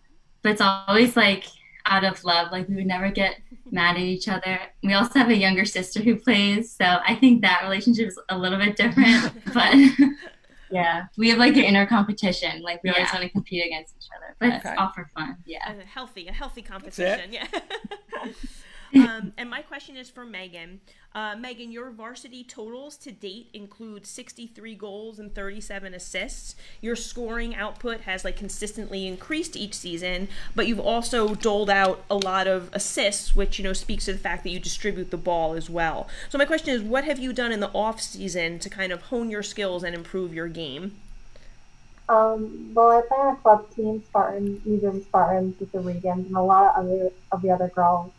but it's always like out of love. Like we would never get mad at each other. We also have a younger sister who plays, so I think that relationship is a little bit different. but yeah, we have like an inner competition. Like we always want to compete against each other, but Okay. it's all for fun. Yeah. A healthy, a healthy competition. Yeah. um, and my question is for Megan. Uh, Megan, your varsity totals to date include 63 goals and 37 assists. Your scoring output has like consistently increased each season, but you've also doled out a lot of assists, which you know speaks to the fact that you distribute the ball as well. So my question is, what have you done in the off season to kind of hone your skills and improve your game? Um, well, I play on a club team, Spartan, New Jersey Spartans with the Regans, and a lot of other of the other girls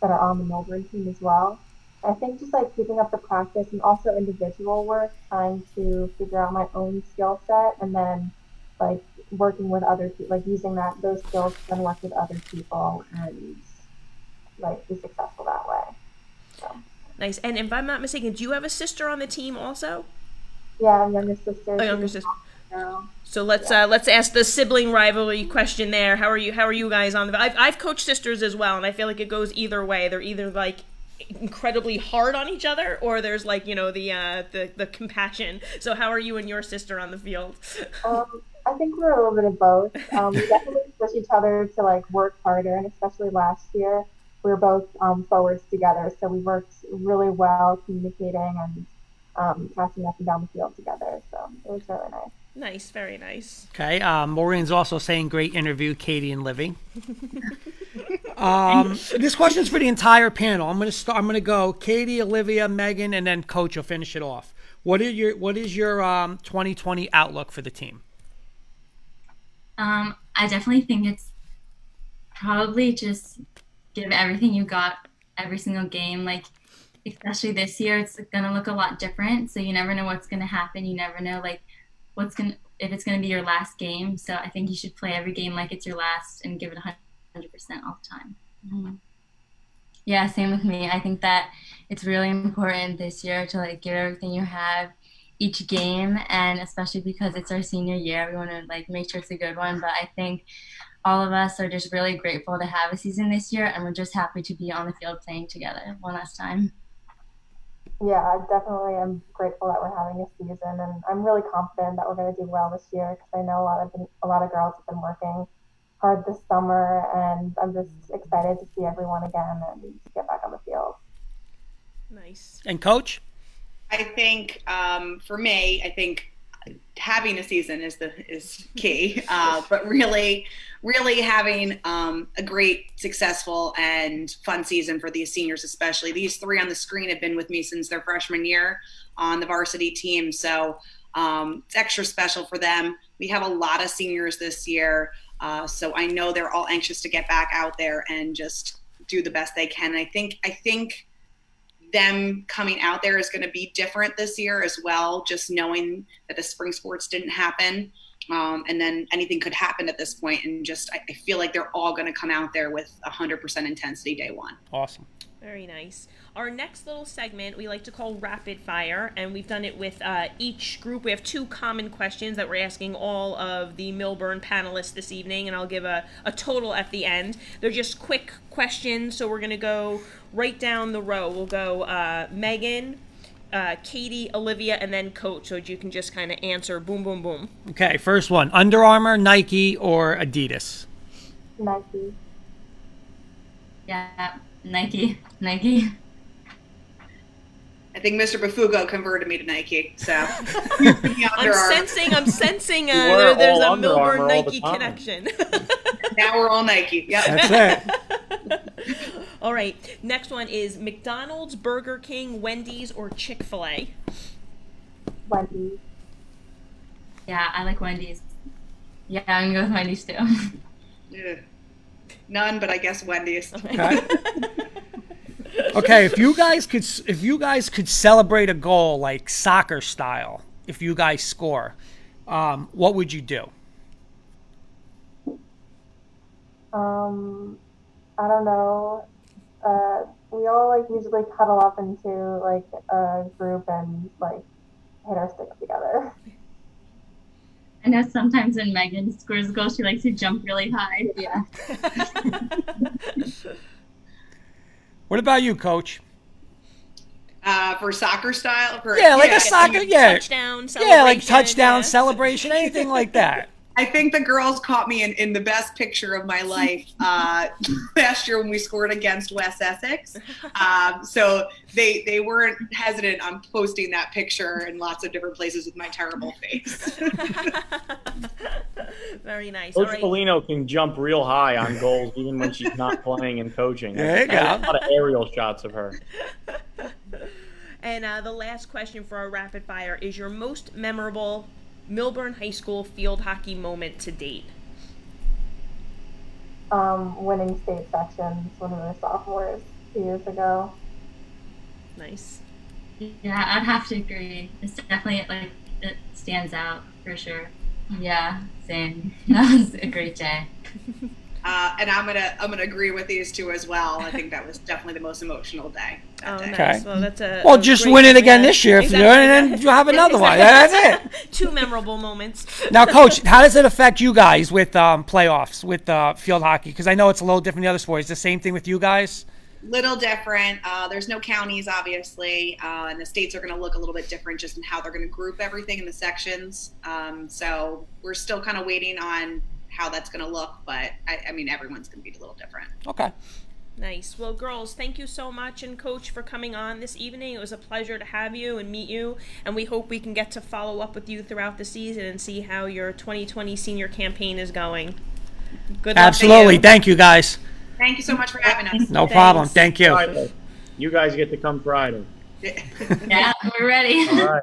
that are on the Millburn team as well. I think just like keeping up the practice and also individual work, trying to figure out my own skill set, and then like working with other people, like using that those skills to then work with other people and like be successful that way. Nice. And if I'm not mistaken, do you have a sister on the team also? Yeah, I'm younger sister. A younger sister. So let's uh, let's ask the sibling rivalry question there. How are you? How are you guys on the? I've, I've coached sisters as well, and I feel like it goes either way. They're either like incredibly hard on each other, or there's like you know the uh, the the compassion. So how are you and your sister on the field? Um, I think we're a little bit of both. Um, we definitely push each other to like work harder, and especially last year, we were both um, forwards together, so we worked really well communicating and um, passing up and down the field together. So it was really nice. Nice, very nice. Okay. Um, Maureen's also saying great interview, Katie and Livy. Um, this is for the entire panel. I'm gonna start. I'm gonna go Katie, Olivia, Megan, and then Coach will finish it off. What is your What is your um, 2020 outlook for the team? Um, I definitely think it's probably just give everything you got every single game. Like, especially this year, it's gonna look a lot different. So you never know what's gonna happen. You never know like what's gonna if it's gonna be your last game. So I think you should play every game like it's your last and give it 100 percent all the time. Mm-hmm. Yeah, same with me. I think that it's really important this year to like give everything you have each game and especially because it's our senior year, we want to like make sure it's a good one, but I think all of us are just really grateful to have a season this year and we're just happy to be on the field playing together one last time. Yeah, I definitely am grateful that we're having a season, and I'm really confident that we're going to do well this year because I know a lot of a lot of girls have been working hard this summer, and I'm just excited to see everyone again and to get back on the field. Nice. And Coach? I think um, for me, I think having a season is the is key. Uh, but really, really having um, a great, successful, and fun season for these seniors, especially these three on the screen, have been with me since their freshman year on the varsity team. So um, it's extra special for them. We have a lot of seniors this year, uh, so I know they're all anxious to get back out there and just do the best they can. And I think I think them coming out there is going to be different this year as well. Just knowing that the spring sports didn't happen, um, and then anything could happen at this point, and just I, I feel like they're all going to come out there with 100% intensity day one. Awesome. Very nice. Our next little segment we like to call rapid fire, and we've done it with uh, each group. We have two common questions that we're asking all of the Millburn panelists this evening, and I'll give a, a total at the end. They're just quick questions, so we're going to go right down the row. We'll go uh, Megan, uh, Katie, Olivia, and then Coach, so you can just kind of answer boom, boom, boom. Okay. First one: Under Armour, Nike, or Adidas? Nike. Yeah, Nike, Nike. I think Mr. Bafugo converted me to Nike, so I'm sensing, I'm sensing uh, there- there's a Millburn Nike connection. now we're all Nike. Yep. That's it. All right. Next one is McDonald's, Burger King, Wendy's, or Chick Fil A. Wendy's. Yeah, I like Wendy's. Yeah, I'm gonna go with Wendy's too. Ugh. None, but I guess Wendy's. Okay. Okay, if you guys could, if you guys could celebrate a goal like soccer style, if you guys score, um, what would you do? Um, I don't know. Uh, we all like usually cuddle up into like a group and like hit our sticks together. I know sometimes when Megan scores a goal, she likes to jump really high. Yeah. What about you, Coach? Uh, for soccer style? For, Yeah, like I a soccer, yeah, touchdown yeah, like touchdown yeah. celebration, anything like that. I think the girls caught me in, in the best picture of my life uh, last year when we scored against West Essex. Um, so they they weren't hesitant on posting that picture in lots of different places with my terrible face. Very nice. Coach All right. Polino can jump real high on goals even when she's not playing and coaching. There you go. A lot of aerial shots of her. And uh, the last question for our rapid fire is your most memorable Millburn High School field hockey moment to date. Um, winning state sections when we were sophomores two years ago. Nice. Yeah, I'd have to agree. It's definitely like it stands out for sure. Yeah, same. That was a great day. Uh, and I'm gonna I'm gonna agree with these two as well. I think that was definitely the most emotional day. Oh, day. nice. Well, that's a Well, a just win it again this year if you do, and then you have another one. Exactly. That's it. Two memorable moments. Now, Coach, how does it affect you guys with um, playoffs with uh, field hockey? Because I know it's a little different than the other sports. The same thing with you guys. little different. Uh, there's no counties, obviously, uh, and the states are going to look a little bit different just in how they're going to group everything in the sections. Um, so we're still kind of waiting on how that's going to look, but I, I mean, everyone's going to be a little different. Okay. Nice. Well, girls, thank you so much, and coach, for coming on this evening. It was a pleasure to have you and meet you, and we hope we can get to follow up with you throughout the season and see how your 2020 senior campaign is going. Good luck. Absolutely. Thank you, guys. Thank you so much for having us. No problem. Thank you. Friday. You guys get to come Friday. Yeah, we're ready. All right.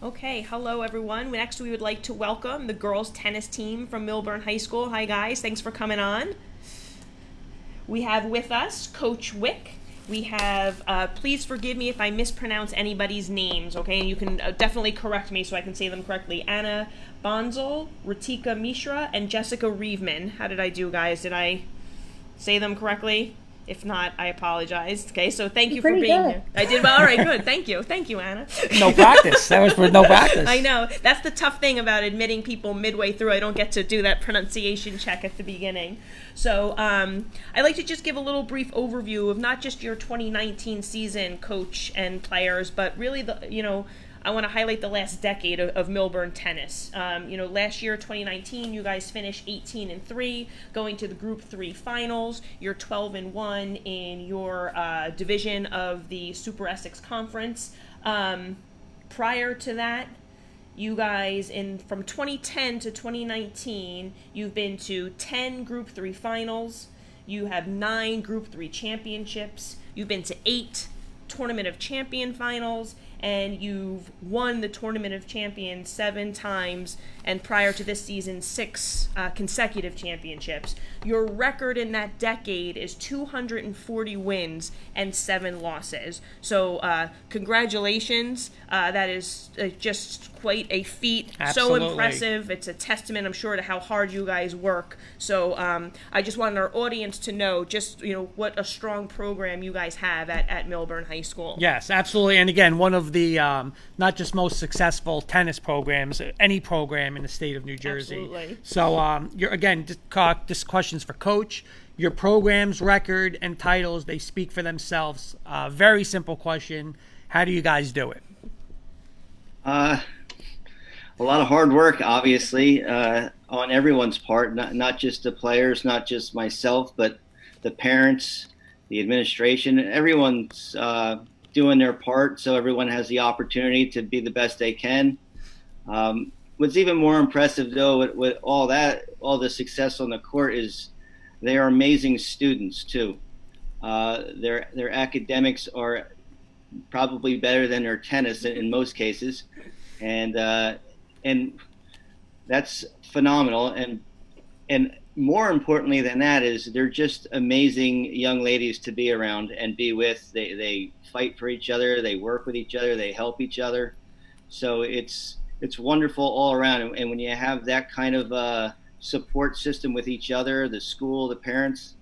Okay, hello everyone. Next, we would like to welcome the girls tennis team from Millburn High School. Hi, guys. Thanks for coming on. We have with us Coach Wick. We have, uh, please forgive me if I mispronounce anybody's names, okay? And you can uh, definitely correct me so I can say them correctly. Anna Bonzel, Ratika Mishra, and Jessica Reeveman. How did I do, guys? Did I say them correctly? If not, I apologize. Okay, so thank you for being good. here. I did well. All right, good. Thank you. Thank you, Anna. No practice. That was for no practice. I know. That's the tough thing about admitting people midway through. I don't get to do that pronunciation check at the beginning. So um, I'd like to just give a little brief overview of not just your 2019 season, coach and players, but really the you know. I want to highlight the last decade of, of Millburn tennis. Um, you know, last year, 2019, you guys finished 18 and three, going to the Group Three finals. You're 12 and one in your uh, division of the Super Essex Conference. Um, prior to that, you guys in from 2010 to 2019 you've been to 10 group 3 finals you have 9 group 3 championships you've been to 8 tournament of champion finals and you've won the tournament of champions 7 times and prior to this season 6 uh, consecutive championships. Your record in that decade is 240 wins and 7 losses. So uh, congratulations. Uh, that is uh, just quite a feat Absolutely. so impressive it's a testament i'm sure to how hard you guys work so um, i just wanted our audience to know just you know what a strong program you guys have at, at millburn high school Yes, absolutely. And again, one of the um, not just most successful tennis programs, any program in the state of New Jersey. Absolutely. So, um, you're again, just, co- this question's for Coach. Your program's record and titles, they speak for themselves. Uh, very simple question. How do you guys do it? Uh, a lot of hard work, obviously, uh, on everyone's part, not, not just the players, not just myself, but the parents, the administration, everyone's uh, doing their part so everyone has the opportunity to be the best they can. Um, what's even more impressive, though, with, with all that, all the success on the court is they are amazing students, too. Uh, their, their academics are probably better than their tennis in, in most cases, and uh, and that's phenomenal. And and more importantly than that is they're just amazing young ladies to be around and be with. They they fight for each other, they work with each other, they help each other. So it's it's wonderful all around. And, and when you have that kind of uh, support system with each other, the school, the parents,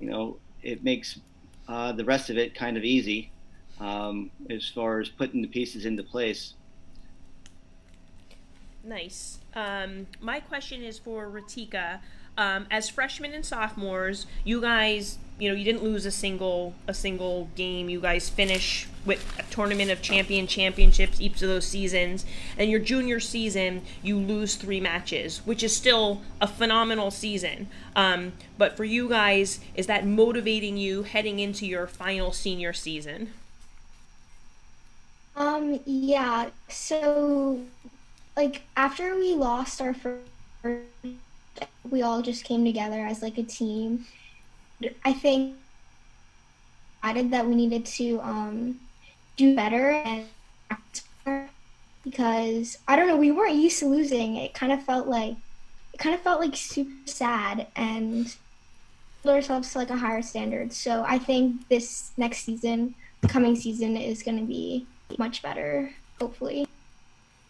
you know, it makes uh, the rest of it kind of easy um, as far as putting the pieces into place. Nice. Um, my question is for Ratika. Um, as freshmen and sophomores, you guys, you know, you didn't lose a single a single game. You guys finish with a tournament of champion championships each of those seasons. And your junior season, you lose three matches, which is still a phenomenal season. Um, but for you guys, is that motivating you heading into your final senior season? Um, yeah. So, like, after we lost our first, we all just came together as like a team. I think decided that we needed to um do better and because I don't know, we weren't used to losing. It kind of felt like it kind of felt like super sad and ourselves to like a higher standard. So I think this next season, coming season, is going to be much better, hopefully.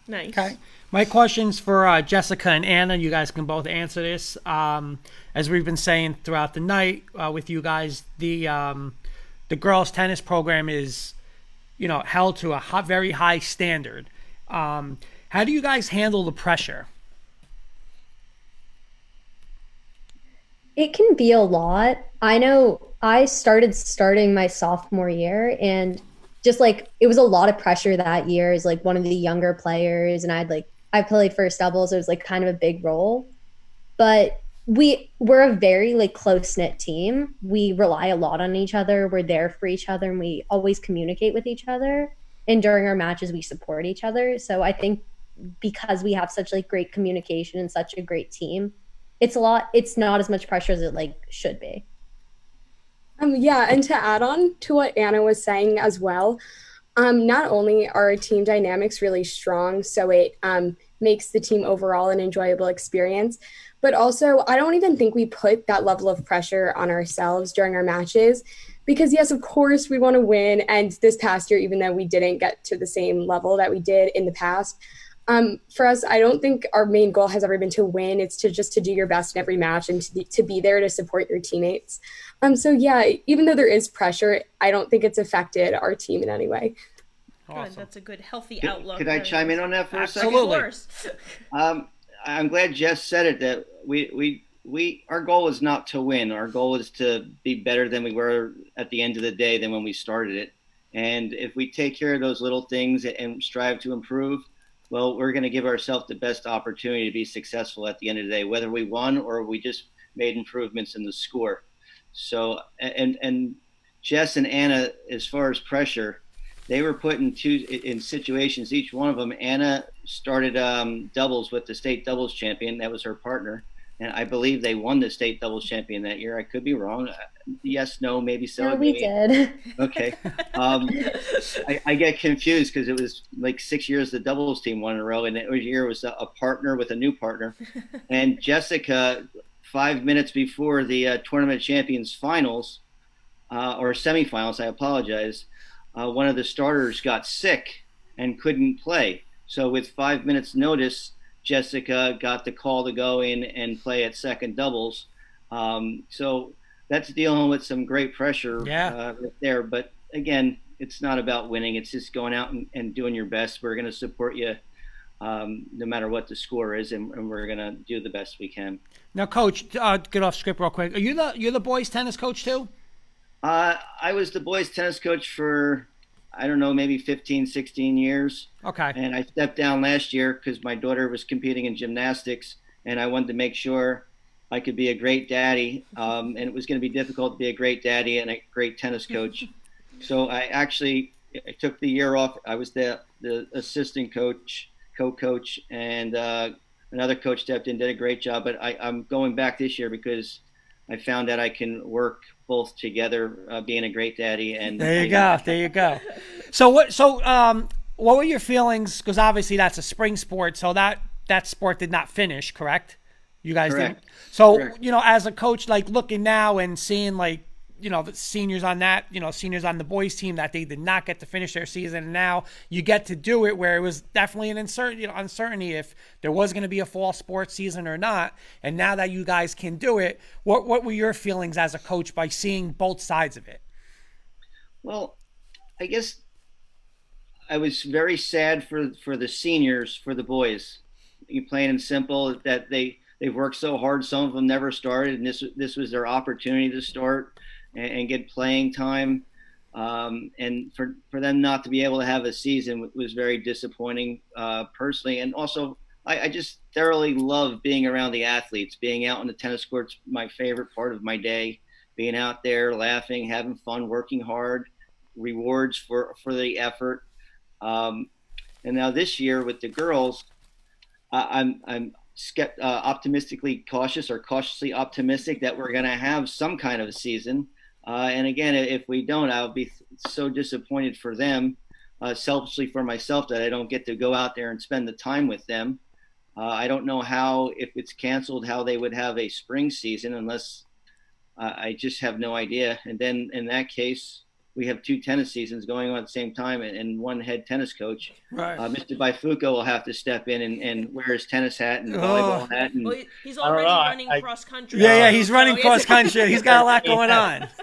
Nice. Okay. My question's for uh, Jessica and Anna. You guys can both answer this. Um, as we've been saying throughout the night uh, with you guys, the um, the girls' tennis program is, you know, held to a hot, very high standard. Um, how do you guys handle the pressure? It can be a lot. I know I started starting my sophomore year and just like it was a lot of pressure that year as like one of the younger players and I'd like I played first doubles, so it was like kind of a big role. But we we're a very like close knit team. We rely a lot on each other. We're there for each other and we always communicate with each other. And during our matches we support each other. So I think because we have such like great communication and such a great team, it's a lot it's not as much pressure as it like should be. Um, yeah, and to add on to what Anna was saying as well, um, not only are team dynamics really strong, so it um, makes the team overall an enjoyable experience, but also I don't even think we put that level of pressure on ourselves during our matches. Because, yes, of course, we want to win. And this past year, even though we didn't get to the same level that we did in the past, um, for us, I don't think our main goal has ever been to win. It's to just to do your best in every match and to be, to be there to support your teammates. Um, so yeah, even though there is pressure, I don't think it's affected our team in any way. Good. That's a good, healthy Could- outlook. Could I chime in on that for a second? Of course. Um, I'm glad Jess said it that we, we, we, our goal is not to win. Our goal is to be better than we were at the end of the day than when we started it. And if we take care of those little things and strive to improve, well, we're going to give ourselves the best opportunity to be successful at the end of the day, whether we won or we just made improvements in the score. So, and, and Jess and Anna, as far as pressure, they were put in two in situations. Each one of them, Anna started um, doubles with the state doubles champion. That was her partner, and I believe they won the state doubles champion that year. I could be wrong. Yes, no, maybe so. No, we maybe- did. Okay. Um, I, I get confused because it was like six years the doubles team won in a row, and every year was a, a partner with a new partner. And Jessica, five minutes before the uh, tournament champions finals uh, or semifinals, I apologize. Uh, one of the starters got sick and couldn't play. So with five minutes notice, Jessica got the call to go in and play at second doubles. Um, so that's dealing with some great pressure Yeah. uh, right there. But again, it's not about winning. It's just going out and, and doing your best. We're going to support you um, no matter what the score is, and, and we're going to do the best we can. Now, coach, uh, get off script real quick. Are you the you're the boys tennis coach too? Uh, I was the boys tennis coach for, I don't know, maybe 15, 16 years. Okay. And I stepped down last year because my daughter was competing in gymnastics, and I wanted to make sure I could be a great daddy. Um, and it was going to be difficult to be a great daddy and a great tennis coach. so I actually I took the year off. I was the the assistant coach, co-coach, and uh, another coach stepped in, did a great job. But I, I'm going back this year because I found that I can work both together, uh, being a great daddy and There you go. There you go. So what? So um, what were your feelings? Because obviously that's a spring sport, so that that sport did not finish. Correct? You guys Correct. didn't. So Correct. you know, as a coach, like looking now and seeing like you know the seniors on that you know seniors on the boys team that they did not get to finish their season and now you get to do it where it was definitely an uncertainty you know, uncertainty if there was going to be a fall sports season or not and now that you guys can do it what what were your feelings as a coach by seeing both sides of it Well, I guess I was very sad for for the seniors, for the boys. You plain and simple that they they've worked so hard. Some of them never started, and this this was their opportunity to start and, and get playing time. Um, and for for them not to be able to have a season was very disappointing uh, personally. And also, I, I just thoroughly love being around the athletes. Being out on the tennis courts, my favorite part of my day. Being out there, laughing, having fun, working hard, rewards for for the effort. Um, and now this year with the girls, I I'm I'm skept, uh, optimistically cautious or cautiously optimistic that we're going to have some kind of a season. Uh, and again, if we don't, I'll be so disappointed for them, uh, selfishly for myself, that I don't get to go out there and spend the time with them. Uh, I don't know how, if it's canceled, how they would have a spring season unless uh, I just have no idea. And then in that case, we have two tennis seasons going on at the same time and, and one head tennis coach. Right. Uh, Mr. Baifuko will have to step in and, and wear his tennis hat and Oh. volleyball hat. And, Well, he's already running I- cross country. yeah yeah he's running So cross country he's got a lot going on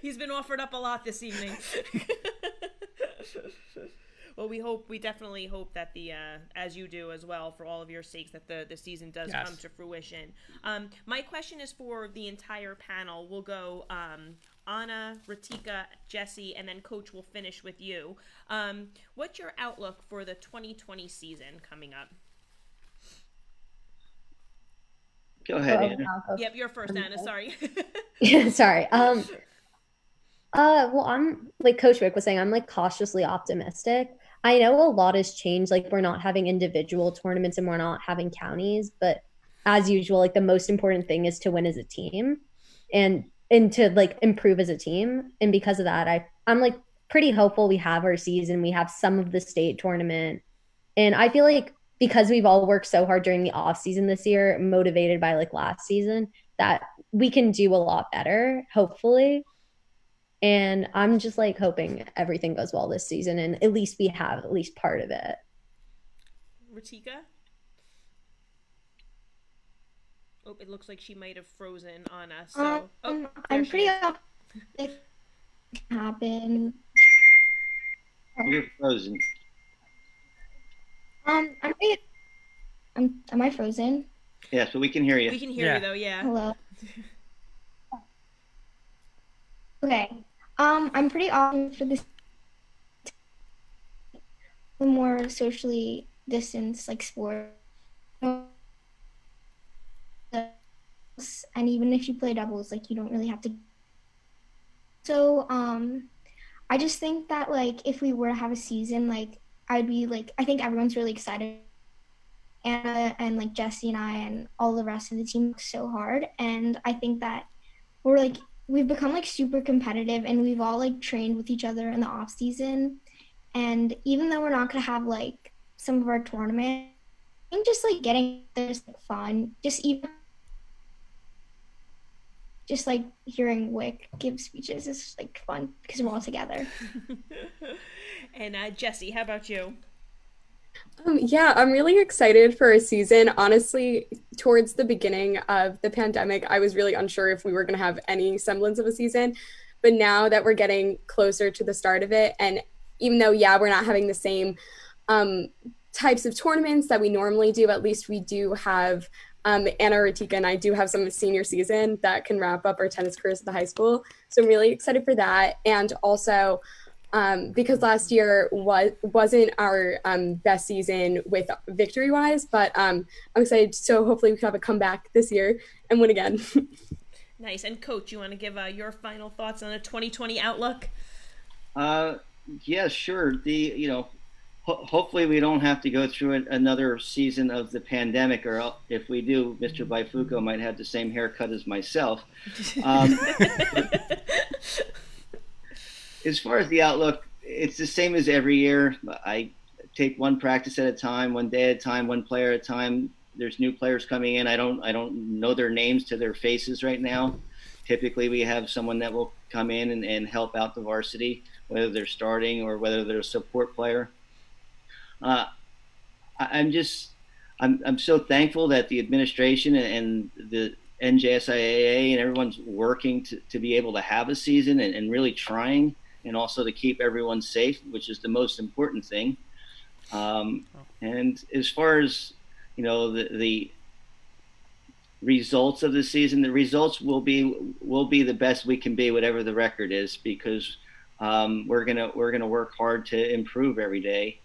He's been offered up a lot this evening. well, we hope, we definitely hope that the, uh, as you do as well, for all of your sakes, that the, the season does Yes. come to fruition. Um, my question is for the entire panel. We'll go um, Anna, Ratika, Jesse, and then Coach will finish with you. Um, what's your outlook for the 2020 season coming up? Go ahead, Oh, Anna. Go Yep, you're first, Anna. Sorry. Yeah, sorry. Um uh well I'm like Coach Wick was saying, I'm like cautiously optimistic. I know a lot has changed, like we're not having individual tournaments and we're not having counties, but as usual, like the most important thing is to win as a team and and to like improve as a team. And because of that, I I'm like pretty hopeful we have our season. We have some of the state tournament. And I feel like because we've all worked so hard during the off season this year, motivated by like last season, that we can do a lot better, hopefully. And I'm just like hoping everything goes well this season and at least we have at least part of it. Ratika? Oh, it looks like she might have frozen on us. So, Um, oh, I'm pretty is. optimistic it happen. You're frozen. Um, I'm pretty. I'm, am I frozen? Yes, but we can hear you. We can hear you though, yeah. Hello. Okay. Um, I'm pretty optimistic for this. The more socially distanced, like sport. And even if you play doubles, like you don't really have to. So, um, I just think that like if we were to have a season, like I'd be like I think everyone's really excited. Anna and like Jesse and I and all the rest of the team so hard, and I think that we're like we've become like super competitive, and we've all like trained with each other in the off season, and even though we're not gonna have like some of our tournament, I think just like getting there's like fun, just even just like hearing Wick give speeches is like fun because we're all together. and uh, Jesse, how about you? Um, yeah, I'm really excited for a season. Honestly, towards the beginning of the pandemic, I was really unsure if we were going to have any semblance of a season. But now that we're getting closer to the start of it, and even though, yeah, we're not having the same um, types of tournaments that we normally do, at least we do have um, Anna Ratika and I do have some senior season that can wrap up our tennis careers at the high school. So I'm really excited for that. And also, um, because last year was wasn't our um, best season with victory wise, but um, I'm excited. So hopefully we can have a comeback this year and win again. Nice. And Coach, you want to give uh, your final thoughts on the 2020 outlook? Uh, yeah, sure. The you know, ho- hopefully we don't have to go through an- another season of the pandemic, or if we do, Mr. Baifuko might have the same haircut as myself. Um, as far as the outlook, it's the same as every year. I take one practice at a time, one day at a time, one player at a time. there's new players coming in. I don't I don't know their names to their faces right now. Typically, we have someone that will come in and, and help out the varsity, whether they're starting or whether they're a support player. Uh, I, I'm just I'm I'm so thankful that the administration and the NJSIAA and everyone's working to, to be able to have a season and, and really trying and also to keep everyone safe, which is the most important thing. Um, and as far as you know, the, the results of the season, the results will be will be the best we can be, whatever the record is, because um, we're gonna we're gonna work hard to improve every day.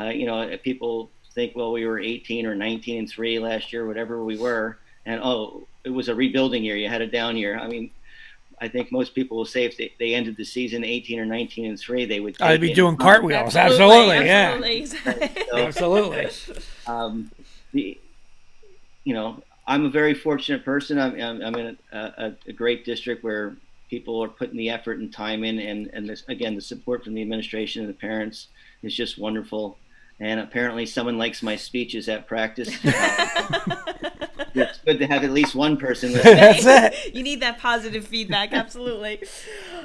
Uh, you know, people think, well, we were 18 or 19 and three last year, whatever we were, and oh, it was a rebuilding year. You had a down year. I mean, I think most people will say if they, they ended the season 18 or 19 and three, they would. I'd be doing cartwheels. Absolutely, absolutely yeah, so, absolutely. Um, the, you know, I'm a very fortunate person. I'm, I'm, I'm in a, a, a, great district where people are putting the effort and time in, and and this, again, the support from the administration and the parents is just wonderful. And apparently, someone likes my speeches at practice. it's good to have at least one person. That's it. you need that positive feedback, absolutely.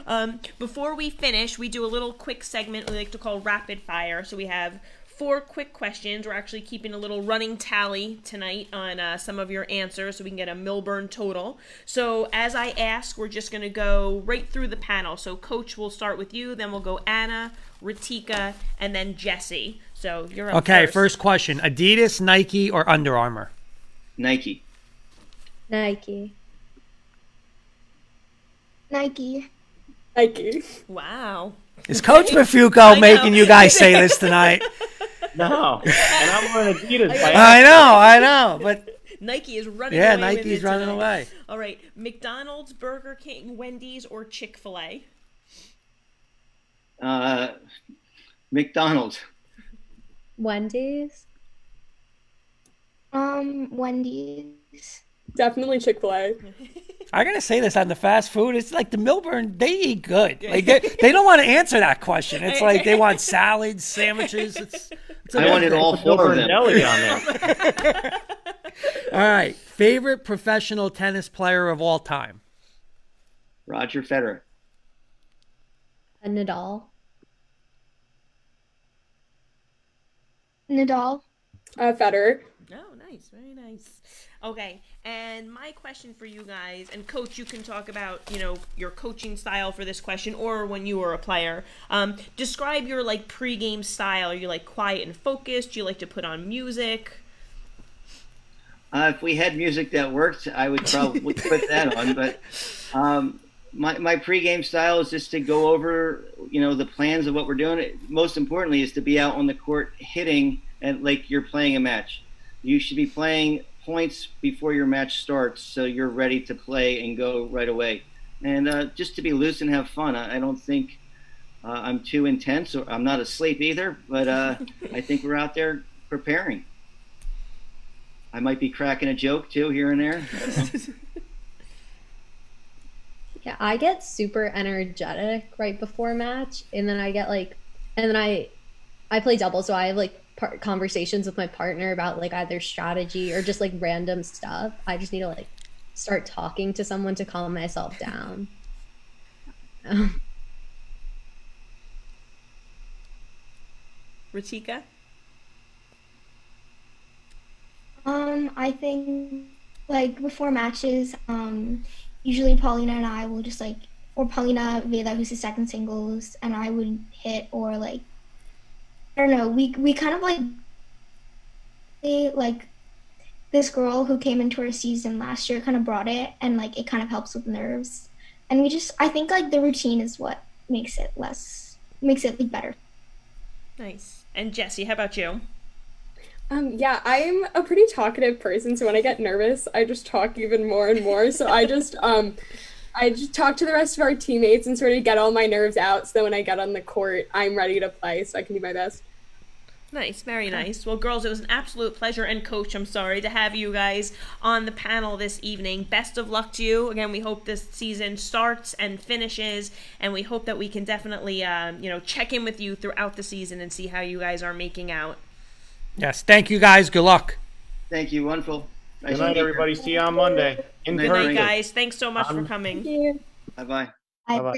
Um, before we finish, we do a little quick segment we like to call rapid fire. So we have four quick questions. We're actually keeping a little running tally tonight on uh, some of your answers so we can get a Millburn total. So, as I ask, we're just going to go right through the panel. So, Coach, we'll start with you, then we'll go Anna, Ratika, and then Jesse. So, you're up Okay, first. first question Adidas, Nike, or Under Armour? Nike. Nike. Nike. Nike. Wow. Is Coach I Mafuco know. making you guys say this tonight? No, and I'm wearing Adidas. I know, I know, but Nike is running Yeah, away Nike's with it running tonight. away. All right, McDonald's, Burger King, Wendy's, or Chick fil A? Uh, McDonald's. Wendy's. Um, Wendy's. Definitely Chick Fil A. I gotta say this on the fast food. It's like the Millburn. They eat good. Like they, they don't want to answer that question. It's like they want salads, sandwiches. It's, it's I wanted all four of them. Deli on there. All right. Favorite professional tennis player of all time? Roger Federer. A Nadal. Nadal. Uh, Federer. Oh, nice, very nice. Okay, and my question for you guys, and coach, you can talk about you know your coaching style for this question, or when you were a player. Um, describe your like pregame style. Are you like quiet and focused? Do you like to put on music? Uh, if we had music that worked, I would probably put that on. But um, my my pregame style is just to go over, you know, the plans of what we're doing. Most importantly, is to be out on the court hitting and like you're playing a match. You should be playing points before your match starts, so you're ready to play and go right away. And uh, just to be loose and have fun. I, I don't think uh, I'm too intense, or I'm not asleep either. But uh, I think we're out there preparing. I might be cracking a joke too here and there. Yeah, I get super energetic right before match, and then I get like, and then I, I play double, so I have like par- conversations with my partner about like either strategy or just like random stuff. I just need to like start talking to someone to calm myself down. Ratika? Um, I think like before matches, um, usually Paulina and I will just like, or Paulina Vela, who's the second singles, and I would hit or like, I don't know. We we kind of like, like, this girl who came into our season last year kind of brought it, and like it kind of helps with nerves, and we just I think like the routine is what makes it less makes it like better. Nice. And Jesse, how about you? Um, yeah, I'm a pretty talkative person, so when I get nervous, I just talk even more and more. So I just um I just talk to the rest of our teammates and sort of get all my nerves out so that when I get on the court, I'm ready to play so I can do my best. Nice, very nice. Well, girls, it was an absolute pleasure, and coach, I'm sorry to have you guys on the panel this evening. Best of luck to you. Again, we hope this season starts and finishes, and we hope that we can definitely, um, you know, check in with you throughout the season and see how you guys are making out. Yes. Thank you guys. Good luck. Thank you. Wonderful. Nice Good night, to everybody. See you on Monday. In Good person. night, guys. Thanks so much for Um, coming. Bye bye. Bye-bye.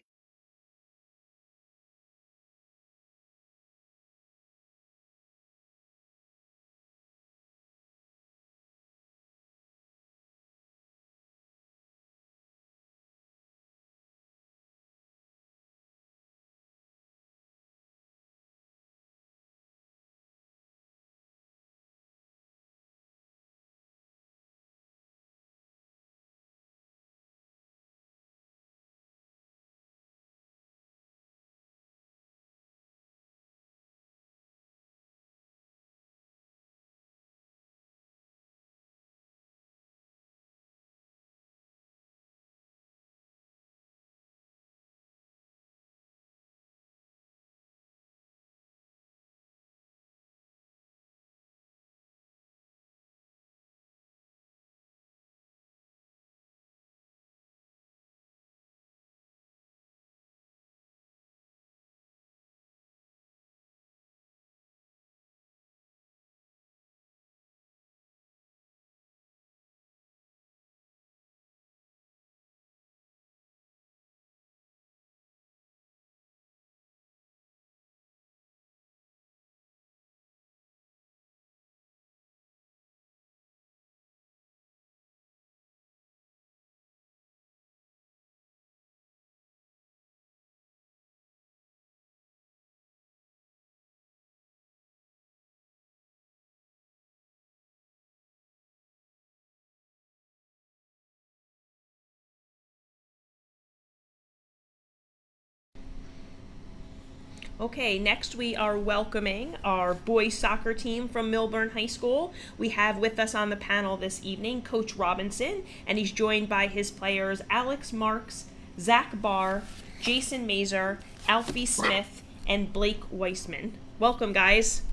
Okay, next we are welcoming our boys soccer team from Millburn High School. We have with us on the panel this evening Coach Robinson, and he's joined by his players Alex Marks, Zach Barr, Jason Mazer, Alfie Smith, and Blake Weissman. Welcome, guys.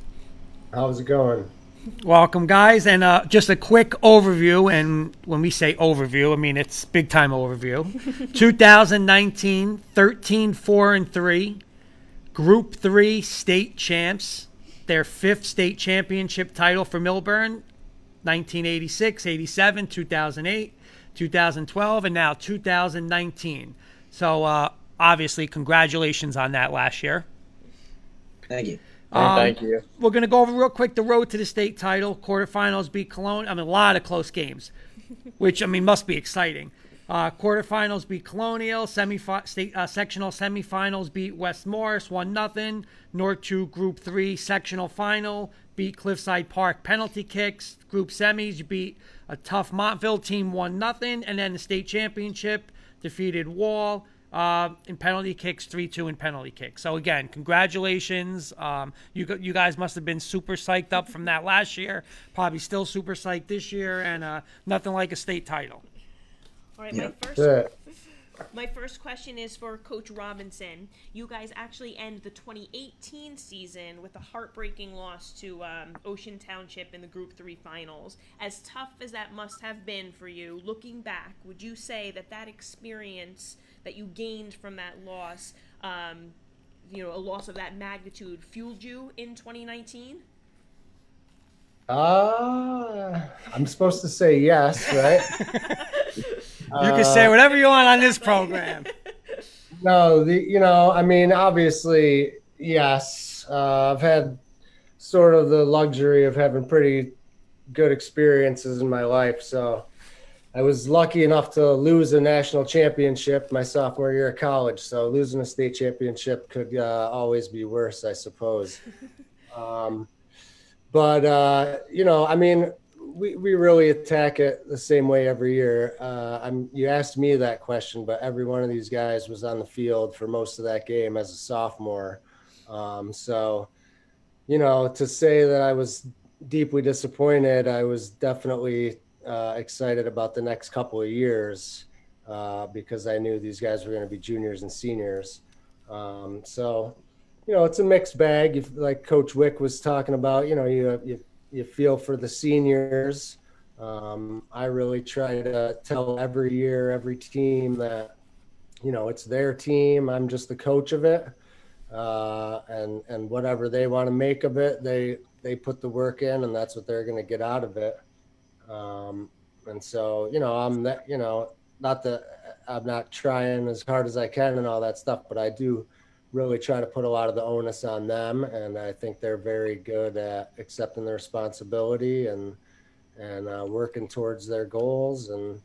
How's it going? Welcome, guys, and uh, just a quick overview. And when we say overview, I mean it's big time overview. 2019, 13, 4, and 3. Group 3 state champs. Their fifth state championship title for Millburn 1986, 87, 2008, 2012, and now 2019. So, uh, obviously, congratulations on that last year. Thank you. Um, Thank you. We're going to go over real quick the road to the state title. Quarterfinals beat Colonia. I mean, a lot of close games, which, I mean, must be exciting. Uh, quarterfinals beat Colonia. Semi state uh, sectional semifinals beat West Morris one nothing. North two Group three sectional final beat Cliffside Park penalty kicks. Group semis beat a tough Montville team one nothing, and then the state championship defeated Wall uh, in penalty kicks, three two in penalty kicks. So again, congratulations. Um, you you guys must have been super psyched up from that last year. Probably still super psyched this year, and uh, nothing like a state title. All right, my first Good. my first question is for Coach Robinson. You guys actually end the 2018 season with a heartbreaking loss to um, Ocean Township in the Group Three finals. As tough as that must have been for you, looking back, would you say that that experience that you gained from that loss, um, you know, a loss of that magnitude, fueled you in 2019? Uh, I'm supposed to say yes, right? You can say whatever you want on this program. No, the you know, I mean, obviously, yes. Uh, I've had sort of the luxury of having pretty good experiences in my life, so I was lucky enough to lose a national championship my sophomore year of college. So losing a state championship could uh, always be worse, I suppose. Um, but uh, you know, I mean, we, we really attack it the same way every year. Uh, I'm you asked me that question, but every one of these guys was on the field for most of that game as a sophomore. Um, so, you know, to say that I was deeply disappointed, I was definitely uh, excited about the next couple of years uh, because I knew these guys were going to be juniors and seniors. Um, so, you know, it's a mixed bag. If, like Coach Wick was talking about, you know, you you you feel for the seniors. Um, I really try to tell every year, every team that, you know, it's their team. I'm just the coach of it, uh, and and whatever they want to make of it, they they put the work in, and that's what they're going to get out of it. Um, and so, you know, I'm that, you know, not that I'm not trying as hard as I can and all that stuff, but I do really try to put a lot of the onus on them. And I think they're very good at accepting the responsibility and, and uh, working towards their goals. And,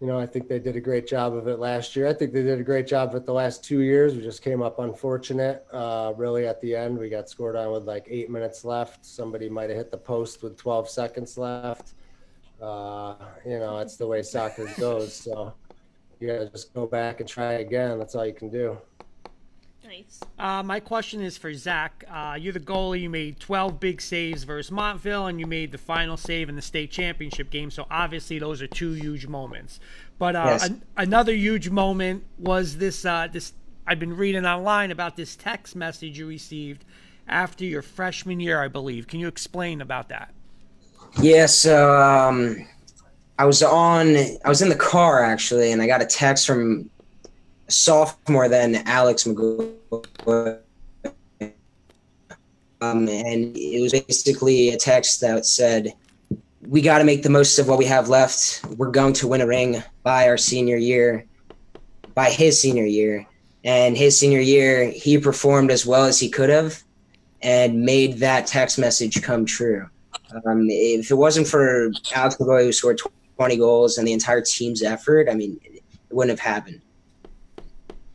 you know, I think they did a great job of it last year. I think they did a great job of it the last two years. We just came up unfortunate, uh, really at the end. We got scored on with like eight minutes left. Somebody might have hit the post with 12 seconds left. Uh, you know, that's the way soccer goes. So you got to just go back and try again. That's all you can do. Nice. Uh, my question is for Zach. Uh, you're the goalie. You made 12 big saves versus Montville, and you made the final save in the state championship game. So obviously, those are two huge moments. But uh, Yes. an- another huge moment was this. Uh, this I've been reading online about this text message you received after your freshman year, I believe. Can you explain about that? Yeah, so um, I was on, I was in the car actually, and I got a text from a sophomore then, Alex McGoy. Um, and it was basically a text that said, "We got to make the most of what we have left. We're going to win a ring by our senior year, by his senior year." And his senior year, he performed as well as he could have, and made that text message come true. Um, if it wasn't for Alex McGoy, who scored 20 goals, and the entire team's effort, I mean, it wouldn't have happened.